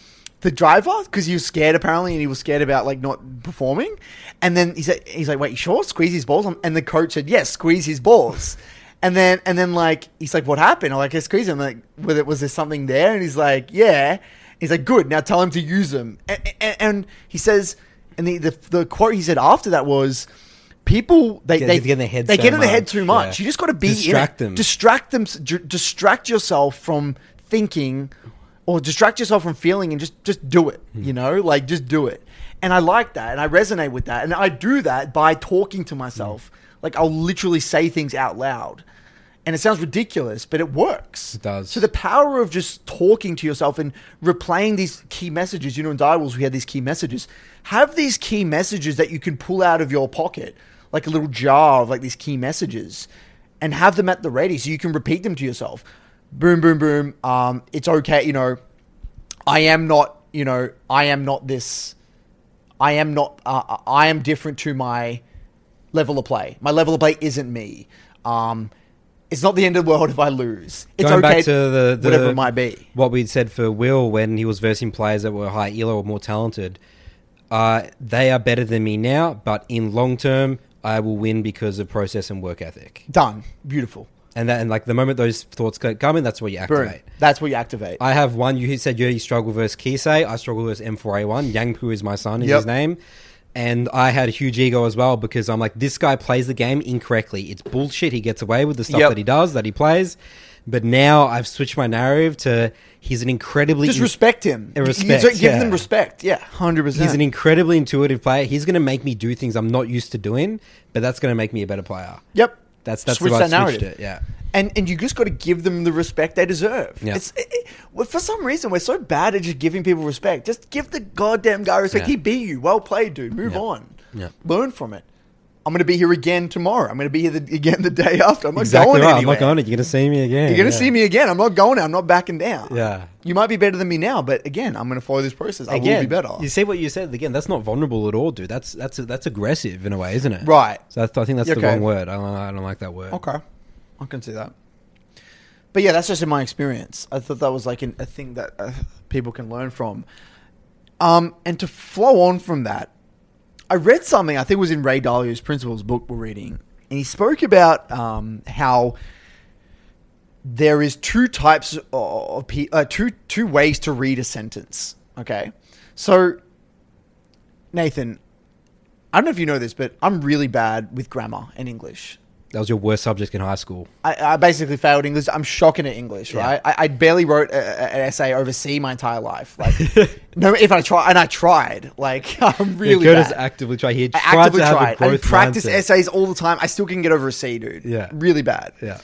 the driver because he was scared apparently, and he was scared about like not performing. And then he said, "He's like, wait, you sure? Squeeze his balls?" And the coach said, "Yes, squeeze his balls." And then and then like he's like, "What happened?" I'm like, "I squeeze him." like, was it was there something there? And he's like, "Yeah." He's like, "Good. Now tell him to use them." And, and, and he says, and the, the the quote he said after that was. People they Get- they get in their head they so get in their head too much. yeah. You just got to be Distract them. Distract them. d- Distract yourself from thinking or distract yourself from feeling and just just do it Hmm. you know like just do it and i like that and i resonate with that and i do that by talking to myself Hmm. like i'll literally say things out loud and it sounds ridiculous but it works. It does. so the power of just talking to yourself and replaying these key messages you know in Dire Wolves we had these key messages. Have these key messages that you can pull out of your pocket like a little jar of like these key messages and have them at the ready so you can repeat them to yourself. Boom boom boom um, it's okay you know i am not you know i am not this i am not uh, i am different to my level of play. My level of play isn't me. Um, it's not the end of the world if i lose it's Going okay back to the, the whatever it might be what we'd said for Will when he was versing players that were high elo or more talented. Uh, they are better than me now, but in long term, I will win because of process and work ethic. done beautiful And that, and like the moment those thoughts go- come in, that's where you boom activate. that's what you activate I have one. You said you struggle versus Kisei. I struggle versus M4A1. Yangpu is my son, is Yep. his name. And I had a huge ego as well because I'm like, this guy plays the game incorrectly. It's bullshit. He gets away with the stuff Yep. that he does, that he plays. But now I've switched my narrative to he's an incredibly just in- respect him respect, give yeah. them respect yeah 100% He's an incredibly intuitive player. He's going to make me do things I'm not used to doing, but that's going to make me a better player. yep That's that's Switch I that switched narrative. it. Yeah. and and you just got to give them the respect they deserve. Yeah. It's it, it- well, for some reason we're so bad at just giving people respect. Just give the goddamn guy respect. Yeah. He beat you. Well played, dude. Move Yeah. on. Yeah. Learn from it. I'm going to be here again tomorrow. I'm going to be here the, again the day after. I'm not Exactly going right. anywhere. I'm not going. You're going to see me again. You're going to Yeah. see me again. I'm not going. I'm not backing down. Yeah. You might be better than me now, but again, I'm going to follow this process. I Again, will be better. You see what you said again? That's not vulnerable at all, dude. That's that's that's aggressive in a way, isn't it? Right. So that's, I think that's Yeah, the wrong word. I don't, I don't like that word. Okay, I can see that. But yeah, that's just in my experience. I thought that was like an, a thing that uh, people can learn from. Um, and to flow on from that, I read something. I think it was in Ray Dalio's Principles book we're reading, and he spoke about um, how there is two types of uh, two two ways to read a sentence. Okay, so Nathan, I don't know if you know this, but I'm really bad with grammar and English. That was your worst subject in high school. I, I basically failed English. I'm shocking at English, Yeah. right? I, I barely wrote a, a- an essay over C my entire life. Like, no, if I try, and I tried, like, I'm really Curtis bad. actively tried. He I tried actively to tried. I practice mindset. essays all the time. I still can get over a C, dude. Yeah. really bad. Yeah.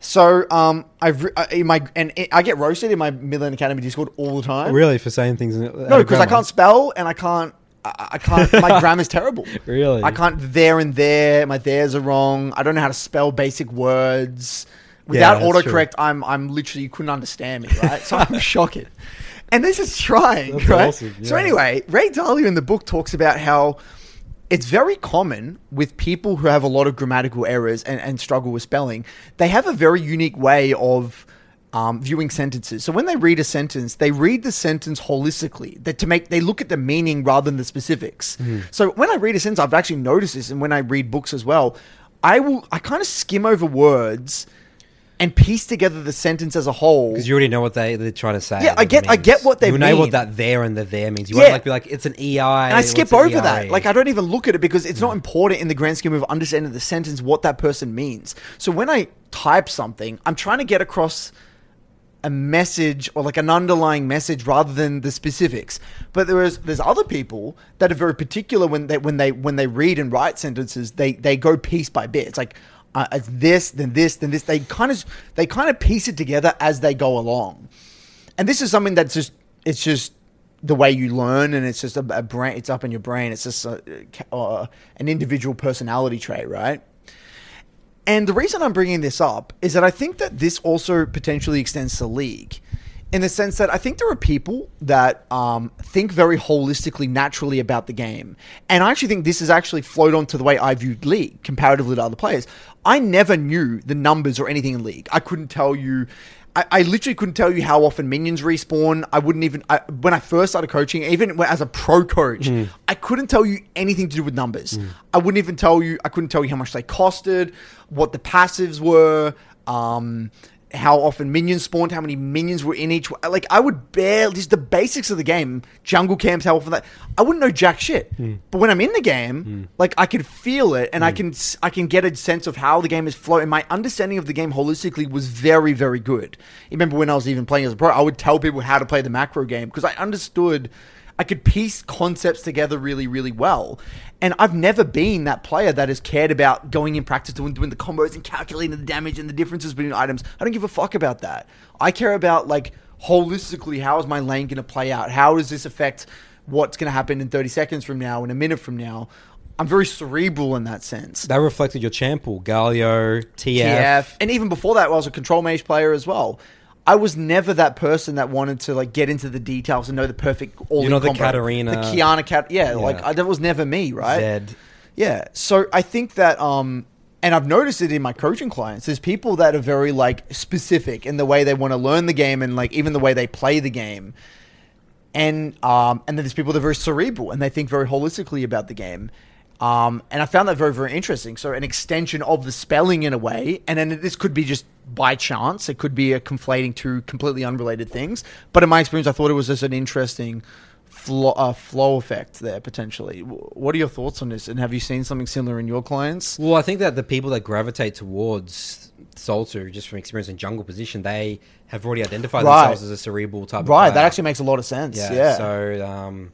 So, um, I've re- in my and it, I get roasted in my Midland Academy Discord all the time. Really, for saying things. No, because I can't spell and I can't. I, I can't. My grammar's terrible. Really? I can't there and there. My there's are wrong. I don't know how to spell basic words. Without that's autocorrect, I'm I'm literally you couldn't understand me, right? So I'm shocking. And this is trying, That's right? awesome, So anyway, Ray Dalio in the book talks about how it's very common with people who have a lot of grammatical errors and, and struggle with spelling. They have a very unique way of um, viewing sentences. So when they read a sentence, they read the sentence holistically. That to make they look at the meaning rather than the specifics. Mm-hmm. So when I read a sentence, I've actually noticed this, and when I read books as well, I will I kind of skim over words and piece together the sentence as a whole. Because you already know what they, they're trying to say. Yeah, I get- I get what they mean. You know what that there and the there means. You Yeah. want to like be like, it's an EI. And I skip over that. Like I don't even look at it because it's not important in the grand scheme of understanding the sentence what that person means. So when I type something, I'm trying to get across a message or like an underlying message rather than the specifics. But there is there's other people that are very particular when they when they when they read and write sentences, they they go piece by bit. It's like uh, it's this, then this, then this. They kind of they kind of piece it together as they go along. And this is something that's just it's just the way you learn, and it's just a, a brain. It's up in your brain. It's just a, uh, an individual personality trait, right? And the reason I'm bringing this up is that I think that this also potentially extends to league. in the sense that I think there are people that um, think very holistically, naturally about the game, and I actually think this has actually flowed on to the way I viewed League comparatively to other players. I never knew the numbers or anything in League. I couldn't tell you. I, I literally couldn't tell you how often minions respawn. I wouldn't even I, when I first started coaching, even as a pro coach, I couldn't tell you anything to do with numbers. I wouldn't even tell you. I couldn't tell you how much they costed, what the passives were. Um, how often minions spawned, how many minions were in each. Like I would barely just the basics of the game, jungle camps, how often that I wouldn't know jack shit. Hmm. But when I'm in the game, hmm. like I can feel it, and I hmm. can I can get a sense of how the game is flowing. My understanding of the game holistically was very very good. You remember when I was even playing as a pro, I would tell people how to play the macro game because I understood. I could piece concepts together really, really well. And I've never been that player that has cared about going in practice doing, doing the combos and calculating the damage and the differences between items. I don't give a fuck about that. I care about like holistically how is my lane going to play out? How does this affect what's going to happen in 30 seconds from now, in a minute from now? I'm very cerebral in that sense. That reflected your champ pool, Galio, TF. TF. And even before that, I was a control mage player as well. I was never that person that wanted to like get into the details and know the perfect all. You know, the Katarina. the Qiyana Kat. Yeah, Yeah. like I, that was never me, right? Zed. Yeah. So I think that um and I've noticed it in my coaching clients. There's people that are very like specific in the way they want to learn the game and like even the way they play the game. And um and then there's people that are very cerebral and they think very holistically about the game. Um, and I found that very, very interesting. So, an extension of the spelling in a way, and then this could be just by chance. It could be a conflating two completely unrelated things. But in my experience, I thought it was just an interesting flow, uh, flow effect there potentially. What are your thoughts on this? And have you seen something similar in your clients? Well, I think that the people that gravitate towards Salter, just from experience in jungle position, they have already identified Right. themselves as a cerebral type. Right, that actually makes a lot of sense. Yeah. Yeah. So, um,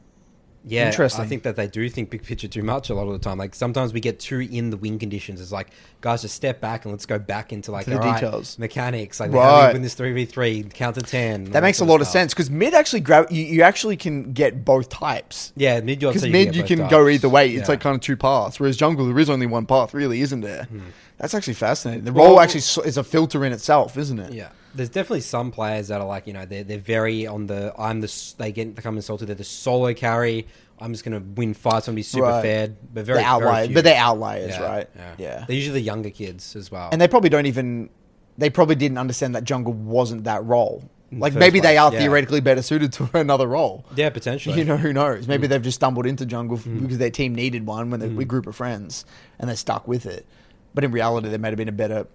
yeah, Interesting. I think that they do think big picture too much a lot of the time. Like sometimes we get too in the win conditions. It's like, guys, just step back and let's go back into like To the right, details. mechanics. Like, how do Right. we win this three v three, count to ten. that makes a lot of sense because mid actually grab you, you actually can get both types. Yeah, mid you Because mid you can go either way. It's like kind of two paths. Whereas jungle there is only one path, really, isn't there? Hmm. That's actually fascinating. The role Well- actually is a filter in itself, isn't it? Yeah, there's definitely some players that are like you know they're they're very on the I'm the they get they come insulted. They're the solo carry. I'm just gonna win fights. I'm gonna be super Right. fed, but very the outliers, few. but they're outliers, Yeah, right? Yeah. yeah. they're usually the younger kids as well. and they probably don't even they probably didn't understand that jungle wasn't that role. the Like first maybe they are yeah. theoretically better suited to another role. yeah, potentially. You know, who knows? Maybe Mm. they've just stumbled into jungle f because their team needed one when they we group of friends and they stuck with it. But in reality, they might have been a better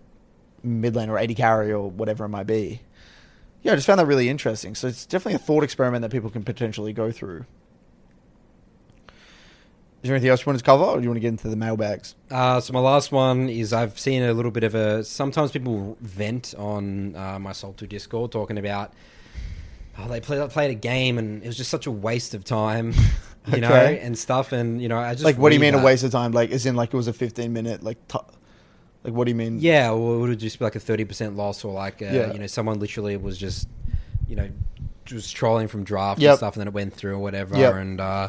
mid lane or AD carry or whatever it might be. Yeah, I just found that really interesting. So it's definitely a thought experiment that people can potentially go through. Is there anything else you want to cover, or do you want to get into the mailbags? Uh, so my last one is I've seen a little bit of a. Sometimes people vent on uh, my Soul 2 Discord talking about oh, they played played a game and it was just such a waste of time, you know, and stuff. And you know, I just Like, what do you mean a waste of time? Like, as in, like it was a 15 minute, like, t- like what do you mean? Yeah, or would it just be like a thirty percent loss, or like uh, Yeah. you know, someone literally was just you know just trolling from draft Yep. and stuff, and then it went through or whatever. Yep. And uh,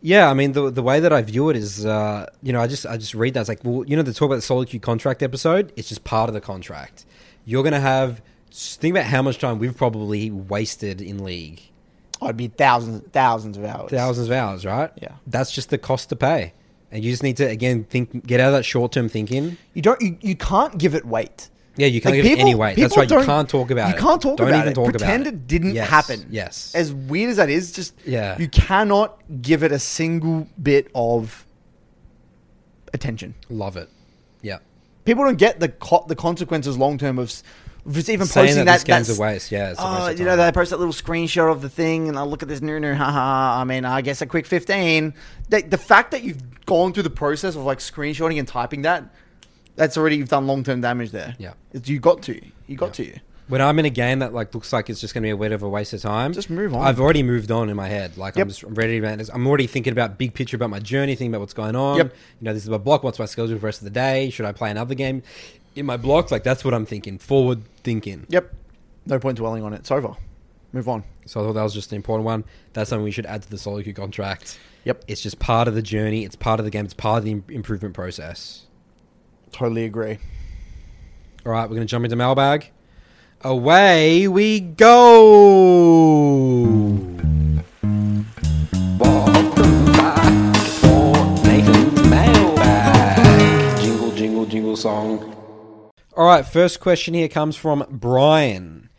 yeah, I mean the the way that I view it is, uh, you know, I just I just read that it's like, well, you know, the talk about the solo queue contract episode. It's just part of the contract. You're gonna have think about how much time we've probably wasted in league. Oh, it'd be thousands, thousands of hours. Thousands of hours, right? Yeah. That's just the cost to pay. And you just need to again think, get out of that short term thinking. You don't. You, you can't give it weight. Yeah, you can't Like, give it any weight. That's people right. You can't talk about you it. You can't talk Don't about even it. talk Pretend about it didn't Yes, happen. Yes. As weird as that is, just Yeah. you cannot give it a single bit of attention. Love it. Yeah. People don't get the co- the consequences long term of just even Saying posting that, that. this game's that's- a waste. Yeah. It's a Oh, of you know, time. they post that little screenshot of the thing, and I look at this new, new, haha. I mean, I guess a quick fifteen. The, the fact that you've gone through the process of like screenshotting and typing that, that's already you've done long term damage there. Yeah. It's- you got to, you got to. When I'm in a game that like looks like it's just going to be a bit of a waste of time, Just move on. I've already moved on in my head. Like Yep. I'm just ready to. I'm already thinking about big picture about my journey, thinking about what's going on. Yep. You know, this is my block. What's my schedule for the rest of the day? Should I play another game in my block? Like that's what I'm thinking. Forward thinking. Yep. No point dwelling on it. It's over. Move on. So I thought that was just an important one. That's something we should add to the solo queue contract. Yep. It's just part of the journey. It's part of the game. It's part of the improvement process. Totally agree. All right, we're going to jump into mailbag. Away we go. Welcome back for Nathan's mailbag. Jingle, jingle, jingle song. All right, first question here comes from Brian.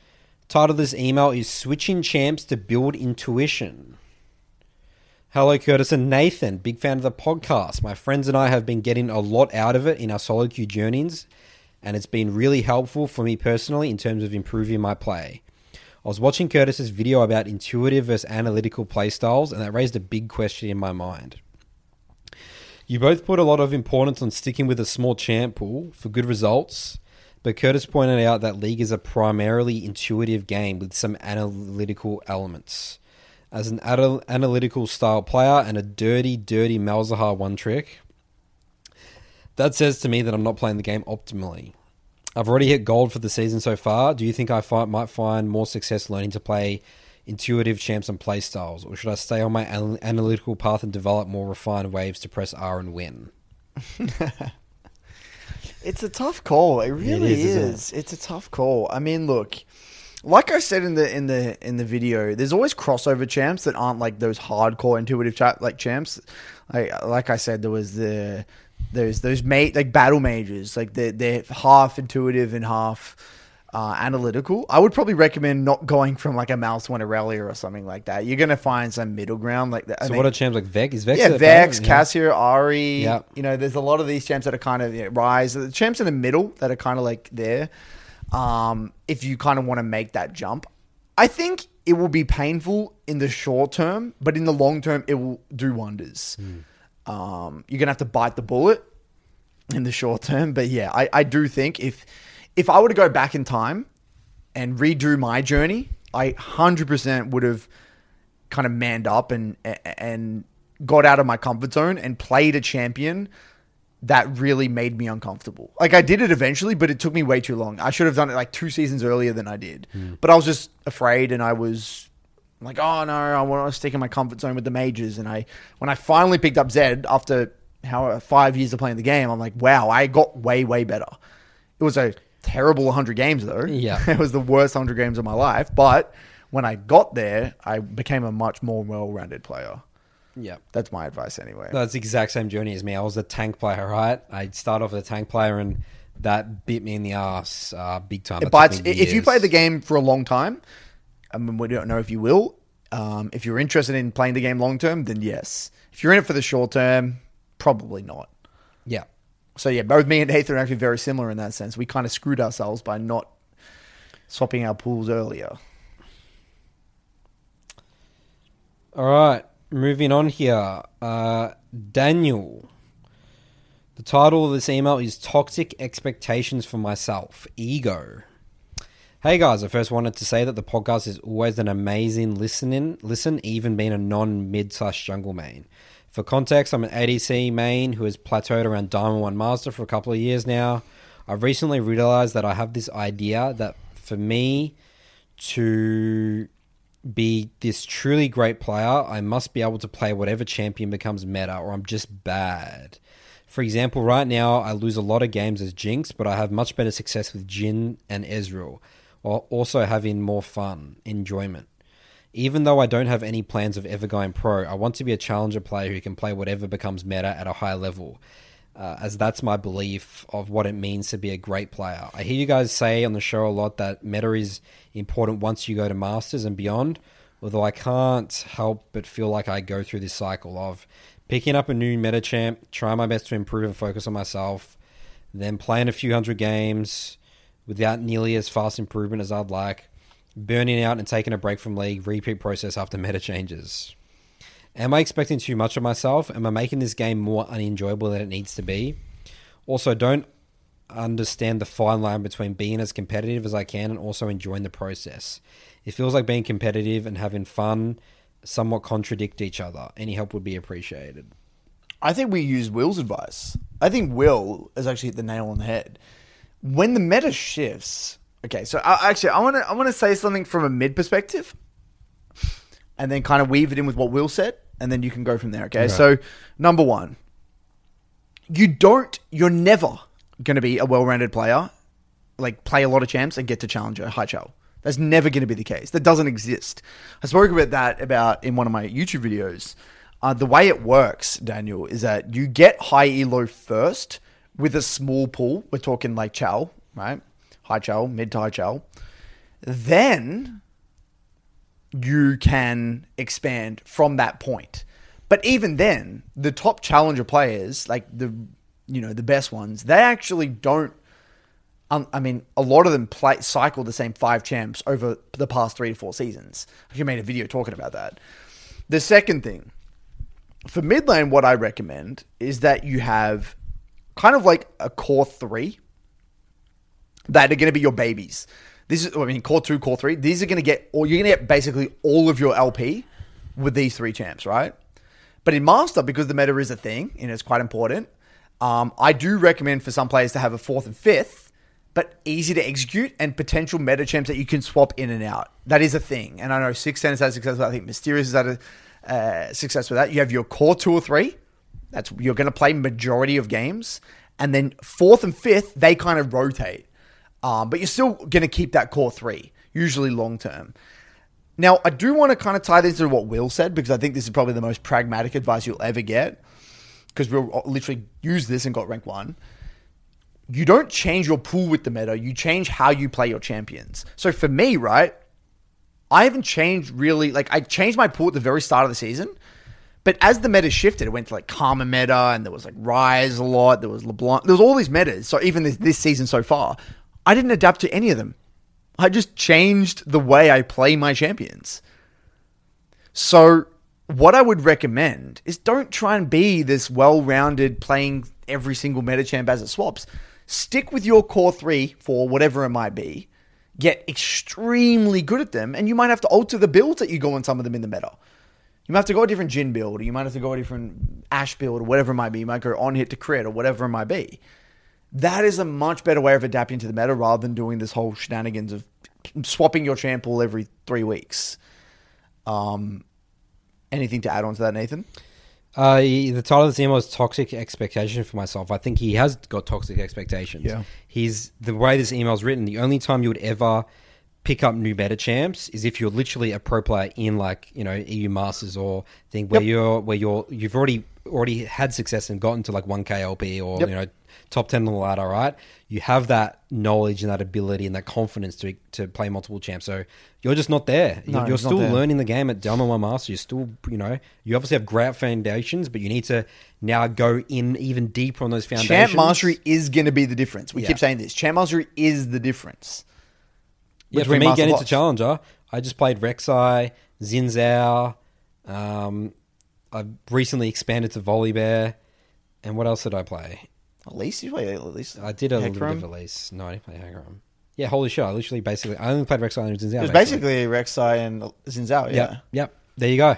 Title of this email is Switching Champs to Build Intuition. Hello, Curtis and Nathan. Big fan of the podcast. My friends and I have been getting a lot out of it in our solo queue journeys, and it's been really helpful for me personally in terms of improving my play. I was watching Curtis's video about intuitive versus analytical playstyles, and that raised a big question in my mind. You both put a lot of importance on sticking with a small champ pool for good results, but Curtis pointed out that League is a primarily intuitive game with some analytical elements. As an anal- analytical style player and a dirty, dirty Malzahar one trick, that says to me that I'm not playing the game optimally. I've already hit gold for the season so far. Do you think I might find more success learning to play intuitive champs and playstyles, or should I stay on my anal- analytical path and develop more refined waves to press R and win? It's a tough call. It really is, isn't is. It's a tough call. I mean, look, like I said in the in the in the video, there's always crossover champs that aren't like those hardcore intuitive chat like champs. Like like I said, there was the there's those mate like battle mages, like they're they're half intuitive and half uh, analytical. I would probably recommend not going from like a mouse one Aurelia or something like that. You're gonna find some middle ground like that. I So mean- what are champs like Vex? Is Vex? yeah, Vex. Cassier, Ahri. Yeah. You know, there's a lot of these champs that are kind of you know, Ryze. The champs in the middle that are kind of like there. Um, if you kind of want to make that jump, I think it will be painful in the short term, but in the long term, it will do wonders. Um, you're gonna have to bite the bullet in the short term, but yeah, I, I do think if if I were to go back in time and redo my journey, I hundred percent would have kind of manned up and and got out of my comfort zone and played a champion that really made me uncomfortable. Like I did it eventually, but it took me way too long. I should have done it like two seasons earlier than I did. Hmm. But I was just afraid and I was like, oh no, I want to stick in my comfort zone with the mages. And I when I finally picked up Zed after how five years of playing the game, I'm like, wow, I got way, way better. It was a terrible 100 games though. Yeah. it was the worst 100 games of my life. But when I got there, I became a much more well-rounded player. Yeah. That's my advice anyway. That's the exact same journey as me. I was a tank player, right? I started off as a tank player, and that bit me in the ass uh, big time. It bites. If you play the game for a long time, I mean, we don't know if you will. Um, if you're interested in playing the game long term, then yes. If you're in it for the short term, probably not. So yeah, both me and Nathan are actually very similar in that sense. We kind of screwed ourselves by not swapping our pools earlier. All right, moving on here. Uh, Daniel. The title of this email is Toxic Expectations for Myself Ego. Hey guys, I first wanted to say that the podcast is always an amazing listening listen, even being a non mid slash jungle main. For context, I'm an ADC main who has plateaued around Diamond 1 Master for a couple of years now. I've recently realized that I have this idea that for me to be this truly great player, I must be able to play whatever champion becomes meta, or I'm just bad. For example, right now I lose a lot of games as Jinx, but I have much better success with Jhin and Ezreal, while also having more fun, enjoyment. Even though I don't have any plans of ever going pro, I want to be a challenger player who can play whatever becomes meta at a high level, uh, as that's my belief of what it means to be a great player. I hear you guys say on the show a lot that meta is important once you go to Masters and beyond, although I can't help but feel like I go through this cycle of picking up a new meta champ, trying my best to improve and focus on myself, then playing a few hundred games without nearly as fast improvement as I'd like, burning out and taking a break from league, repeat process after meta changes. Am I expecting too much of myself? Am I making this game more unenjoyable than it needs to be? Also, don't understand the fine line between being as competitive as I can and also enjoying the process. It feels like being competitive and having fun somewhat contradict each other. Any help would be appreciated. I think we use Will's advice. I think Will has actually hit the nail on the head. When the meta shifts, okay. So I, actually, I want to I want to say something from a mid perspective, and then kind of weave it in with what Will said, and then you can go from there. Okay. So number one, you don't. You're never going to be a well-rounded player like play a lot of champs and get to challenger high chal. That's never going to be the case. That doesn't exist. I spoke about that about in one of my YouTube videos. Uh, the way it works, Daniel, is that you get high elo first with a small pool. We're talking like chal, right? High chal, mid to high chal. Then you can expand from that point. But even then, the top challenger players, like the you know the best ones, they actually don't. Um, I mean, a lot of them play cycle the same five champs over the past three to four seasons. I made a video talking about that. The second thing for mid lane, what I recommend is that you have kind of like a core three that are going to be your babies. This is, I mean, core two, core three. These are going to get, or you're going to get basically all of your LP with these three champs, right? But in Master, because the meta is a thing and it's quite important, um, I do recommend for some players to have a fourth and fifth, but easy to execute and potential meta champs that you can swap in and out. That is a thing. And I know Six Ten has had success. I think Mysterious has had a uh, success with that. You have your core two or three. That's you're going to play majority of games, and then fourth and fifth they kind of rotate. Um, but you're still going to keep that core three, usually long term. Now, I do want to kind of tie this to what Will said because I think this is probably the most pragmatic advice you'll ever get because we'll literally use this and got rank one. You don't change your pool with the meta, you change how you play your champions. So for me, right, I haven't changed really. Like, I changed my pool at the very start of the season. But as the meta shifted, it went to like Karma meta, and there was like Ryze a lot. There was LeBlanc. There was all these metas. So even this, this season so far, I didn't adapt to any of them. I just changed the way I play my champions. So, what I would recommend is don't try and be this well rounded playing every single meta champ as it swaps. Stick with your core three for whatever it might be. Get extremely good at them, and you might have to alter the builds that you go on some of them in the meta. You might have to go a different Jhin build, or you might have to go a different Ashe build, or whatever it might be. You might go on hit to crit, or whatever it might be. That is a much better way of adapting to the meta rather than doing this whole shenanigans of swapping your champ pool every three weeks. Um, anything to add on to that, Nathan? Uh, he- the title of this email is "Toxic Expectation" for myself. I think he has got toxic expectations. Yeah. he's the way this email is written. The only time you would ever pick up new meta champs is if you're literally a pro player in like you know EU Masters or thing where Yep. you're where you're you've already already had success and gotten to like one KLP or Yep. you know top ten on the ladder. Right, you have that knowledge and that ability and that confidence to to play multiple champs. So you're just not there. No, you're you're still there. learning the game at Diamond One Master. You're still you know you obviously have great foundations, but you need to now go in even deeper on those foundations. Champ mastery is going to be the difference. We Yeah. keep saying this. Champ mastery is the difference. Yeah, for me getting into Challenger, I just played Rek'Sai, Xin Zhao. Um, I recently expanded to Volibear. And what else did I play? At least you play at least. I did a little bit of release. No, I didn't play Hagram. Yeah, holy shit. I literally basically, I only played Rek'Sai and Xin Zhao. It was basically. Rek'Sai and Xin Zhao. Yeah. Yep, yep. There you go.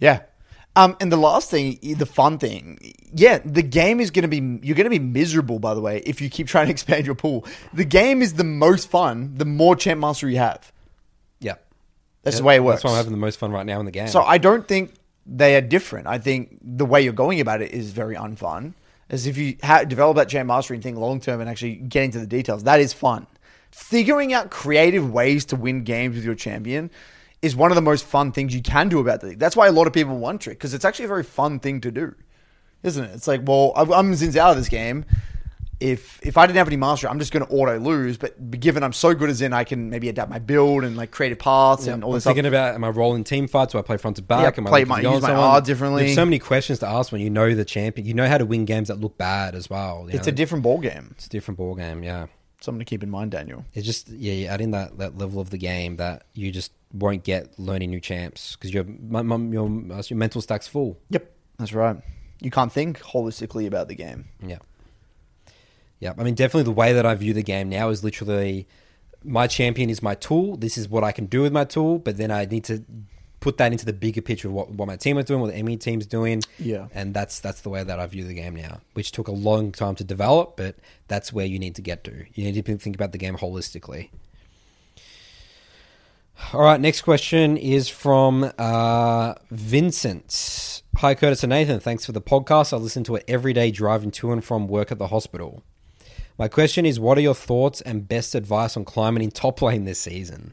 Yeah. Um, and the last thing, the fun thing, yeah, the game is going to be, you're going to be miserable, by the way, if you keep trying to expand your pool. The game is the most fun the more champ master you have. Yep. That's the way it works. That's why I'm having the most fun right now in the game. So I don't think they are different. I think the way you're going about it is very unfun. As if you ha- develop that champ mastery and think long term and actually get into the details, that is fun. Figuring out creative ways to win games with your champion is one of the most fun things you can do about the league. That's why a lot of people want trick because it's actually a very fun thing to do, isn't it? It's like, well, I'm Zin's out of this game. If if I didn't have any mastery, I'm just going to auto lose. But given I'm so good as in, I can maybe adapt my build and like creative paths Yep. and all I'm this stuff. thinking about am I rolling team fights? Do I play front to back? Yep, am I play looking my- use my? R differently. There's so many questions to ask when you know the champion. You know how to win games that look bad as well. you It's know? a different ball game. It's a different ball game. Yeah. Something to keep in mind, Daniel. It's just yeah, you add in that, that level of the game that you just won't get learning new champs because your your your mental stack's full. Yep, that's right. You can't think holistically about the game. Yeah, yeah. I mean, definitely the way that I view the game now is literally my champion is my tool. This is what I can do with my tool, but then I need to put that into the bigger picture of what, what my team is doing, what the enemy team's doing. Yeah. and that's that's the way that I view the game now, which took a long time to develop, but that's where you need to get to. You need to think about the game holistically. All right, next question is from uh, Vincent. Hi, Curtis and Nathan. Thanks for the podcast. I listen to it every day driving to and from work at the hospital. My question is, what are your thoughts and best advice on climbing in top lane this season?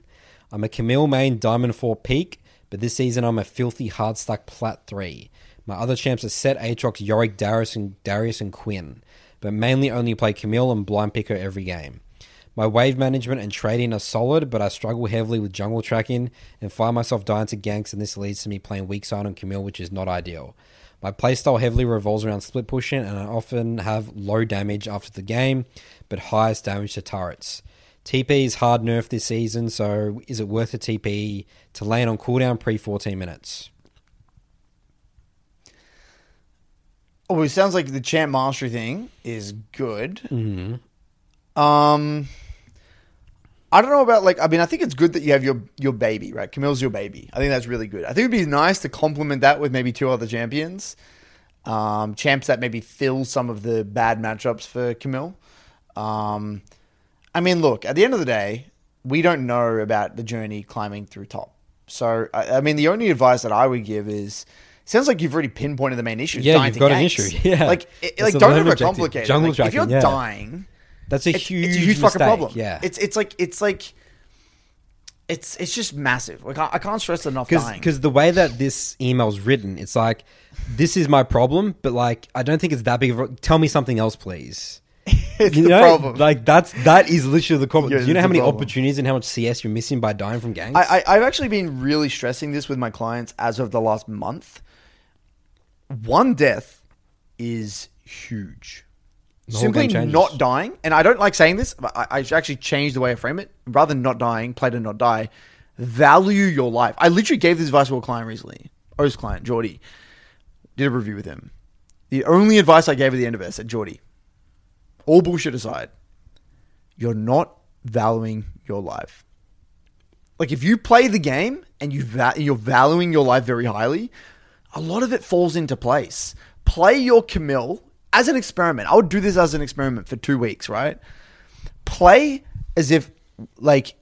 I'm a Camille main Diamond 4 peak, but this season I'm a filthy hard stack plat 3. My other champs are Sett, Aatrox, Yorick, Darius, and Darius and Quinn, but mainly only play Camille and Blind Picker every game. My wave management and trading are solid, but I struggle heavily with jungle tracking and find myself dying to ganks, and this leads to me playing weak side on Camille, which is not ideal. My playstyle heavily revolves around split pushing, and I often have low damage after the game, but highest damage to turrets. TP is hard nerfed this season, so is it worth a TP to land on cooldown pre 14 minutes? Oh, it sounds like the champ mastery thing is good. Mm-hmm. Um, I don't know about like. I mean, I think it's good that you have your your baby, right? Camille's your baby. I think that's really good. I think it'd be nice to complement that with maybe two other champions, um, champs that maybe fill some of the bad matchups for Camille. Um, I mean, look, at the end of the day, we don't know about the journey climbing through top. So, I, I mean, the only advice that I would give is. Sounds like you've already pinpointed the main issue. Yeah, you've got an issue. Yeah. like, it, like don't overcomplicate it. Like, if you're yeah. dying, That's a it's, huge, it's a huge fucking problem. Yeah, it's it's like it's like it's it's just massive. Like I, I can't stress enough. because the way that this email's written, it's like this is my problem, but like I don't think it's that big of a. Tell me something else, please. it's You the know? problem. Like that's that is literally the problem. Yeah, Do you know how many problem. opportunities and how much CS you're missing by dying from ganks? I, I I've actually been really stressing this with my clients as of the last month. One death is huge. Simply not dying, and I don't like saying this, but I, I should actually changed the way I frame it. Rather than not dying, play to not die. Value your life. I literally gave this advice to a client recently. O's client, Geordie. Did a review with him. The only advice I gave at the end of it, I said, Geordie, all bullshit aside, you're not valuing your life. Like if you play the game and you va- you're valuing your life very highly, a lot of it falls into place. Play your Camille as an experiment. I would do this as an experiment for two weeks, right? Play as if like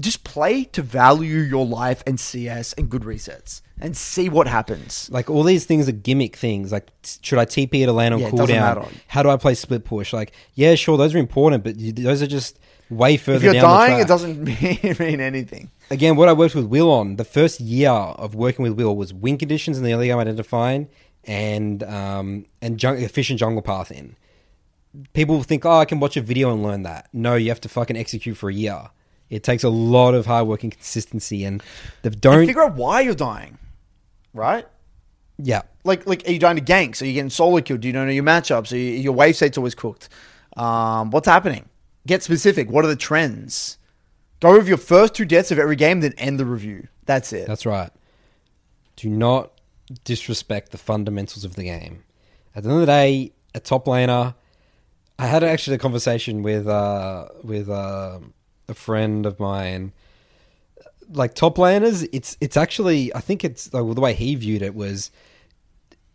just play to value your life and CS and good resets and see what happens. like all these things are gimmick things. Like, t- should I TP at a lane on Yeah, cooldown? How do I play split push? Like, yeah, sure, those are important, but you, those are just way further. If you're down the dying, it doesn't mean, mean anything. again, what I worked with Will on the first year of working with Will was win conditions in the early game identifying and um, and jung- efficient jungle path in. People think, oh, I can watch a video and learn that. No, you have to fucking execute for a year. It takes a lot of hard work and consistency, and they don't. figure out why you're dying, right? yeah, like like are you dying to ganks? Are you getting solo killed? Do you don't know your matchups? Are you, your wave state's always cooked? Um, what's happening? Get specific. What are the trends? Go over your first two deaths of every game, then end the review. That's it. That's right. Do not disrespect the fundamentals of the game. At the end of the day, a top laner. I had actually a conversation with uh, with uh, a friend of mine. Like top laners, it's it's actually I think it's like, the way he viewed it was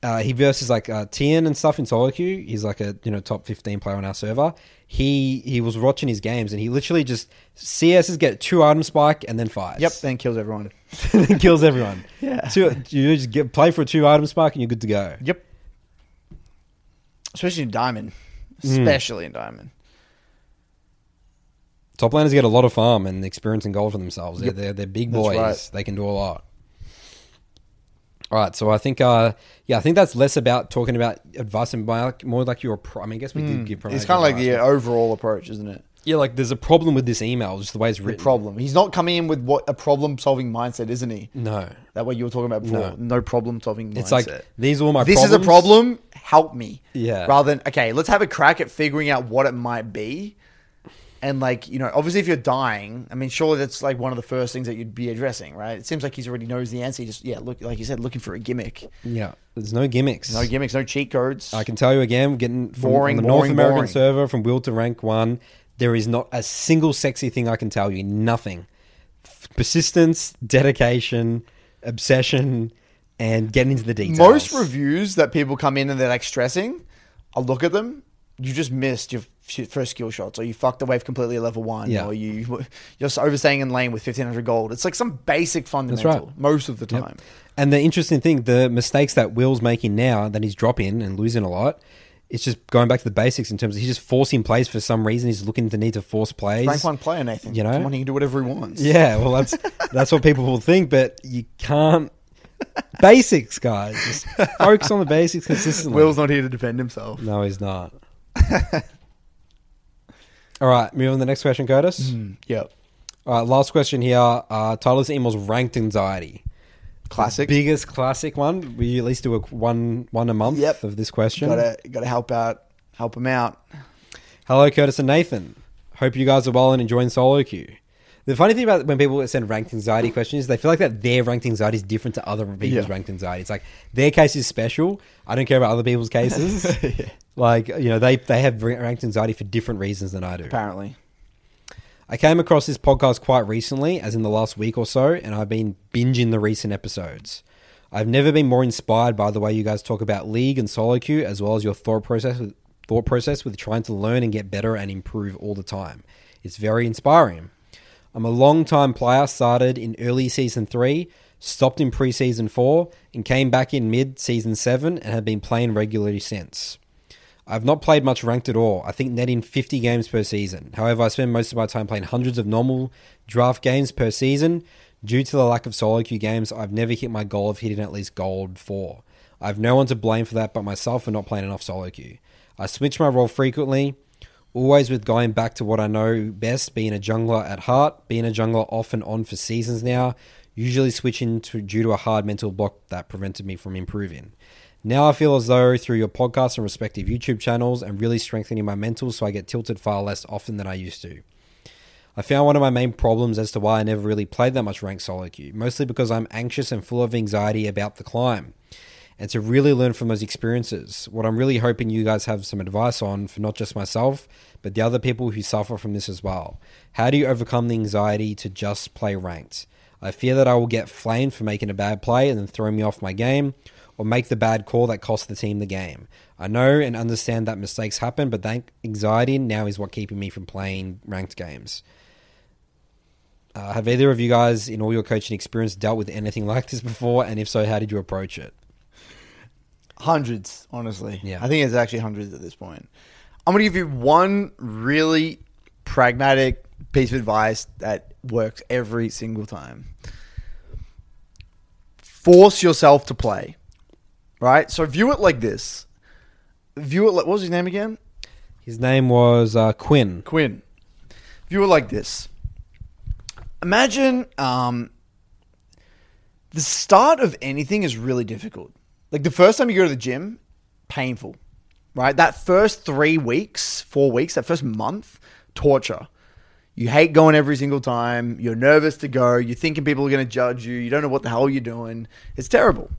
uh, he versus like uh, Tien and stuff in solo queue. He's like a you know top fifteen player on our server. He he was watching his games and he literally just CSs get two item spike and then fights yep. Then kills everyone. then kills everyone. Yeah. Two, you just get play for a two item spike and you're good to go. Yep. Especially in diamond. Hmm. Especially in diamond. Top laners get a lot of farm and experience and gold for themselves. They're, they're, they're big boys. right. They can do a lot. All right, so I think, uh, yeah, I think that's less about talking about advice and more like, more like your. Pro- I mean, I guess we did give. Hmm. It's kind of like the overall approach, isn't it? yeah, like there's a problem with this email, just the way it's The written. problem. He's not coming in with what a problem-solving mindset, isn't he? No, That way you were talking about before. No. No, problem-solving mindset. it's like these are all my. this problems. is a problem. Help me. Yeah. Rather than okay, let's have a crack at figuring out what it might be, and like you know, obviously, if you're dying, I mean, surely that's like one of the first things that you'd be addressing, right? It seems like he's already knows the answer. He just yeah, look, like you said, looking for a gimmick. Yeah, there's no gimmicks. No gimmicks, no cheat codes. I can tell you again, getting from Boring, on the North American boring. server from Will to rank one, there is not a single sexy thing I can tell you. Nothing. Persistence, dedication, obsession, and getting into the details. Most reviews that people come in and they're like stressing, I look at them. You just missed your f- first skill shots, or you fucked the wave completely at level one, Yeah. or you you're overstaying in lane with fifteen hundred gold. It's like some basic fundamental right. most of the Yep. time. And the interesting thing, the mistakes that Will's making now that he's dropping and losing a lot, it's just going back to the basics in terms of he's just forcing plays for some reason. He's looking to need to force plays. Rank one player, Nathan. You know? Come on, he can do whatever he wants. Yeah, well, that's that's what people will think, but you can't. Basics, guys. Just focus on the basics consistently. Will's not here to defend himself. no, he's not. All right, move on to the next question, Curtis. Mm, yep. All right, last question here. Uh, Tyler's emails ranked anxiety. Classic. Biggest classic one. We at least do a one one a month Yep. of this question. Gotta gotta help out, help him out. Hello, Curtis and Nathan. Hope you guys are well and enjoying solo queue. The funny thing about when people send ranked anxiety questions, they feel like that their ranked anxiety is different to other people's Yeah. ranked anxiety. It's like their case is special. I don't care about other people's cases. Like you know, they they have ranked anxiety for different reasons than I do. Apparently. I came across this podcast quite recently, as in the last week or so, and I've been binging the recent episodes. I've never been more inspired by the way you guys talk about League and solo queue, as well as your thought process with thought process with trying to learn and get better and improve all the time. It's very inspiring. I'm a long time player, started in early season three, stopped in pre season four, and came back in mid season seven and have been playing regularly since. I've not played much ranked at all. I think netting 50 games per season. However, I spend most of my time playing hundreds of normal draft games per season. Due to the lack of solo queue games, I've never hit my goal of hitting at least gold 4. I have no one to blame for that but myself for not playing enough solo queue. I switch my role frequently, always with going back to what I know best, being a jungler at heart, being a jungler off and on for seasons now, usually switching to due to a hard mental block that prevented me from improving. Now I feel as though through your podcast and respective YouTube channels, I'm really strengthening my mental so I get tilted far less often than I used to. I found one of my main problems as to why I never really played that much ranked solo queue, mostly because I'm anxious and full of anxiety about the climb. And to really learn from those experiences, what I'm really hoping you guys have some advice on for not just myself, but the other people who suffer from this as well. How do you overcome the anxiety to just play ranked? I fear that I will get flamed for making a bad play and then throw me off my game, or make the bad call that costs the team the game. I know and understand that mistakes happen, but that anxiety now is what keeping me from playing ranked games. Uh, have either of you guys, in all your coaching experience, dealt with anything like this before? And if so, how did you approach it? Hundreds, honestly. Yeah. I think it's actually hundreds at this point. I'm gonna give you one really pragmatic piece of advice that works every single time. Force yourself to play. Right? So view it like this. View it like what was his name again? His name was uh, Quinn. Quinn. View it like this. Imagine um, the start of anything is really difficult. Like the first time you go to the gym, painful, right? That first three weeks, four weeks, that first month, torture. You hate going every single time. You're nervous to go. You're thinking people are going to judge you. You don't know what the hell you're doing. It's terrible.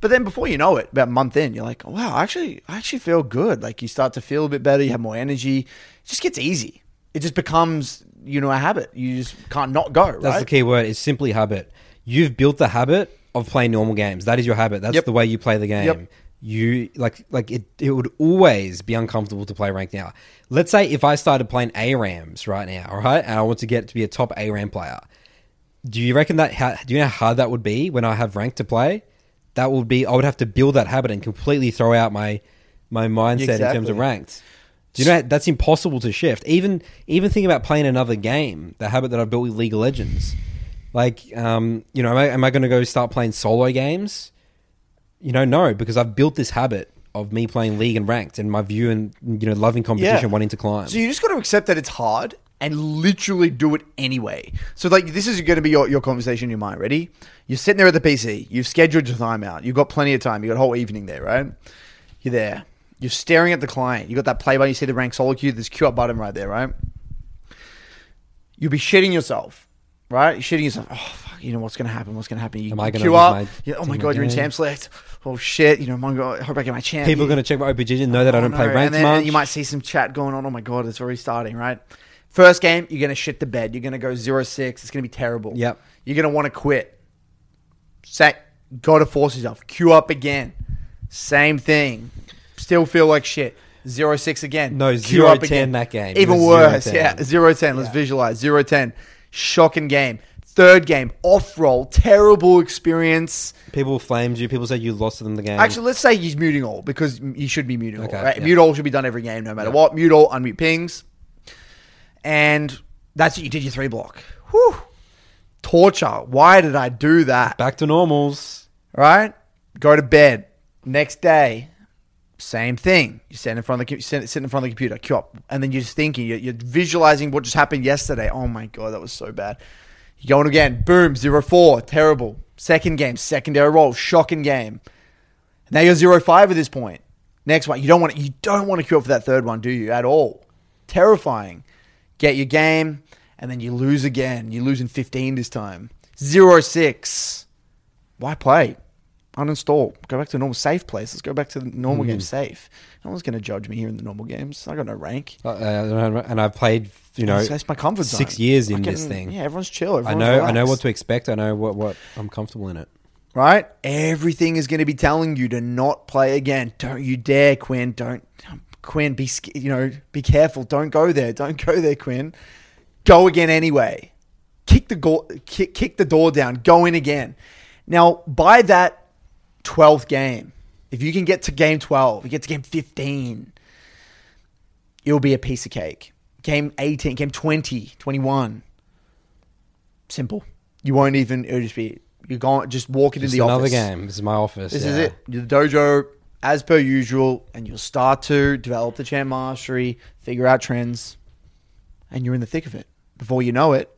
But then before you know it, about a month in, you're like, wow, actually, I actually feel good. Like you start to feel a bit better. You have more energy. It just gets easy. It just becomes, you know, a habit. You just can't not go, right? That's the key word. It's simply habit. You've built the habit of playing normal games. That is your habit. That's Yep. the way you play the game. Yep. You like like it. It would always be uncomfortable to play ranked now. Let's say if I started playing ARAMs right now, all right, and I want to get to be a top ARAM player. Do you reckon that? How, do you know how hard that would be when I have ranked to play? That would be. I would have to build that habit and completely throw out my my mindset in terms of ranked. Do you know that's impossible to shift? Even even think about playing another game. The habit that I built with League of Legends. Like, um, you know, am I, am I going to go start playing solo games? You know, no, because I've built this habit of me playing League and ranked, and my view and you know loving competition, wanting to climb. So you just got to accept that it's hard and literally do it anyway. So like this is going to be your, your conversation in your mind. Ready? You're sitting there at the PC. You've scheduled your time out. You've got plenty of time. You've got a whole evening there, right? You're there. You're staring at the client. You got that play button. You see the rank solo queue. There's queue up button right there, right? You'll be shitting yourself, right? You're shitting yourself. Oh fuck! You know what's going to happen? What's going to happen? You Am I gonna queue up. my Yeah, oh my god, you're in champ select. Oh shit! You know, my god, I hope I get my champ. People are going to check my OPG and know that I Oh, don't play no. ranked and then much. You might see some chat going on. Oh my god, it's already starting, right? First game, you're gonna shit the bed. You're gonna go 0-6. It's gonna be terrible. Yep. You're gonna want to quit. Say, gotta force yourself. Queue up again. Same thing. Still feel like shit. 0-6 again. No, Queue 0-10 up again. that game. Even worse. 0-10. Yeah, 0-10. Let's visualize. 0-10. Shocking game. Third game, off role, terrible experience. People flamed you. People said you lost them the game. Actually, let's say he's muting all because you should be muting Okay, all. Right? yeah. Mute all should be done every game, no matter Yeah. what. Mute all, unmute pings, and that's what you did. Your three block. Whew. Torture. Why did I do that? back to normals. Right? Go to bed. Next day, same thing. You sit in front of the you sit, sit in front of the computer, queue up, and then you're just thinking, you're, you're visualizing what just happened yesterday. Oh my god, that was so bad. You going again, boom, zero four, terrible. Second game, secondary role, shocking game. Now you're zero five at this point. Next one, you don't want to, you don't want to queue up for that third one, do you? At all? Terrifying. Get your game, and then you lose again. You lose in 15 this time. Zero six. Why play? Uninstall. Go back to normal safe place. Let's go back to the normal game safe. No one's going to judge me here in the normal games. I got no rank. Uh, uh, and I've played, you know, that's my comfort zone. six years in this thing. Yeah, everyone's chill. I Everyone's know, I know what to expect. I know what, what I'm comfortable in it. right? Everything is going to be telling you to not play again. Don't you dare, Quinn. Don't, Quinn. Be you know, be careful. Don't go there. Don't go there, Quinn. Go again anyway. Kick the go- kick, kick the door down. Go in again. Now, by that twelfth game, if you can get to game twelve, you get to game fifteen, it'll be a piece of cake. Game 18, game 20, 21. Simple. You won't even, it'll just be, you're going, just walk into Just the another office. game. This is my office. This yeah. is it. You're the dojo as per usual, and you'll start to develop the champ mastery, figure out trends, and you're in the thick of it. Before you know it,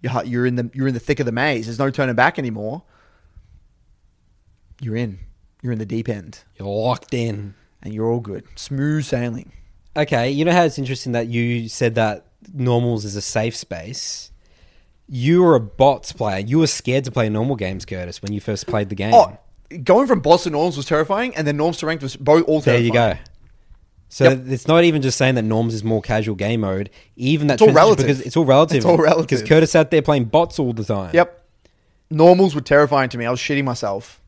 you're you're in the you're in the thick of the maze. There's no turning back anymore. You're in. You're in the deep end, You're locked in. and you're all good. Smooth sailing. Okay, you know how it's interesting that you said that normals is a safe space. You were a bots player. You were scared to play normal games, Curtis, when you first played the game. Oh, going from bots to norms was terrifying, and then norms to ranked was both all terrifying. there you go. So Yep. it's not even just saying that norms is more casual game mode. Even that's all relative. because it's all relative. It's all relative. Because Curtis sat there playing bots all the time. Yep. Normals were terrifying to me. I was shitting myself.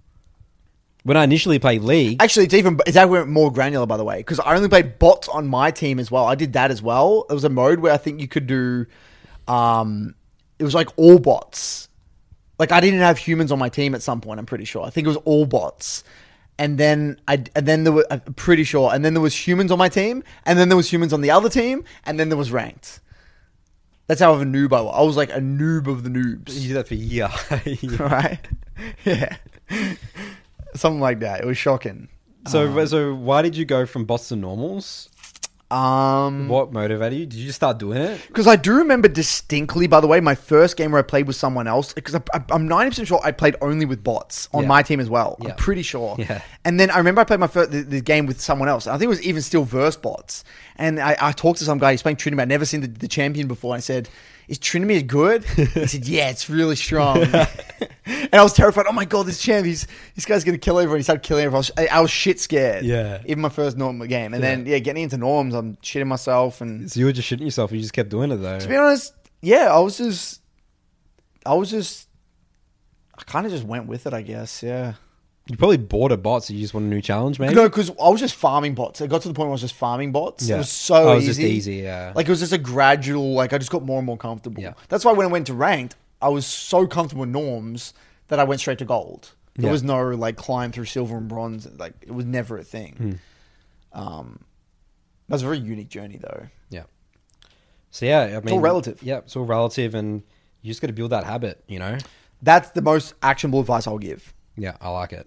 When I initially played League, Actually, it's even it's actually more granular, by the way, because I only played bots on my team as well. I did that as well. It was a mode where I think you could do, um, it was like all bots. Like I didn't have humans on my team at some point. I'm pretty sure. I think it was all bots, and then I and then there were I'm pretty sure, and then there was humans on my team, and then there was humans on the other team, and then there was ranked. That's how of a noob I was. I was like a noob of the noobs. you did that for a year. right? yeah. Something like that. It was shocking. so, um, so why did you go from bots to normals? Um, What motivated you? Did you just start doing it? because I do remember distinctly, by the way, my first game where I played with someone else. Because I, I'm 90% sure I played only with bots on Yeah. my team as well. Yeah. I'm pretty sure. Yeah. And then I remember I played my first the, the game with someone else. I think it was even still verse bots. And I, I talked to some guy. He's playing Trinity. I'd never seen the, the champion before. I said, "Is Trinity good?" he said, "Yeah, it's really strong." and I was terrified. Oh my god, this champ! He's this guy's gonna kill everyone. He started killing everyone. I was, I, was shit scared. Yeah. Even my first normal game, and then yeah, getting into norms, I'm shitting myself and So you were just shitting yourself. You just kept doing it though. to be honest, yeah, I was just, I was just, I kind of just went with it, I guess. Yeah. You probably bought a bot, so you just want a new challenge, maybe. No, because I was just farming bots. It got to the point where I was just farming bots. Yeah. It was so Oh, it was easy. just easy, yeah. Like it was just a gradual. Like I just got more and more comfortable. Yeah. That's why when I went to ranked, I was so comfortable with norms that I went straight to gold. There Yeah. was no like climb through silver and bronze. Like it was never a thing. Hmm. Um, that was a very unique journey though. Yeah. So yeah, I mean, it's all relative. Yeah, it's all relative, and you just got to build that habit. You know. That's the most actionable advice I'll give. Yeah, I like it.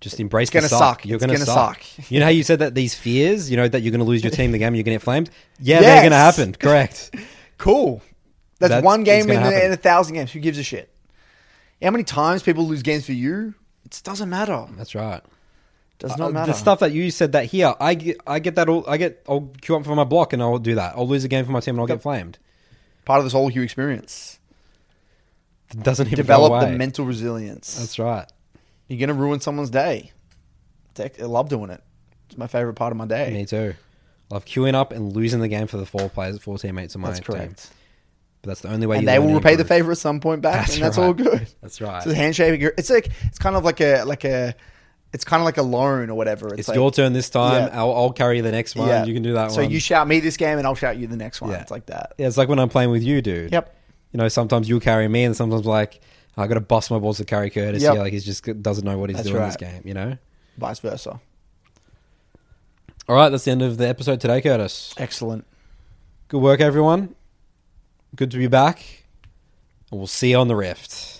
Just embrace It's gonna the suck. suck. You're It's gonna, gonna suck. suck. You know how you said that these fears, you know, that you're gonna lose your team, the game, you're gonna get flamed. Yeah, they're gonna happen. Correct. Cool. That's, That's- one game in, in a thousand games. Who gives a shit? How many times people lose games for you? It doesn't matter. That's right. Does Uh, not matter. The stuff that you said that here, I get, I get that all. I get. I'll queue up for my block and I'll do that. I'll lose a game for my team and I'll get flamed. part of this whole Hugh experience. It doesn't even Develop the mental resilience. That's right. You're gonna ruin someone's day. I love doing it. It's my favorite part of my day. Me too. I love queuing up and losing the game for the four players, four teammates on my That's team. correct. But that's the only way. And you they will repay the favor at some point back, That's and that's right. all good. That's right. It's a handshake. It's like it's kind of like a like a it's kind of like a loan or whatever. It's like, your turn this time. Yeah. I'll, I'll carry the next one. Yeah. You can do that So one. you shout me this game, and I'll shout you the next one. Yeah. It's like that. yeah, it's like when I'm playing with you, dude. Yep. you know, sometimes you'll carry me, and sometimes like I got to bust my balls to carry Curtis. Yep. Yeah, like he just doesn't know what he's That's doing in this right. game. You know. Vice versa. All right, that's the end of the episode today, Curtis. Excellent. Good work, everyone. Good to be back, and we'll see you on the rift.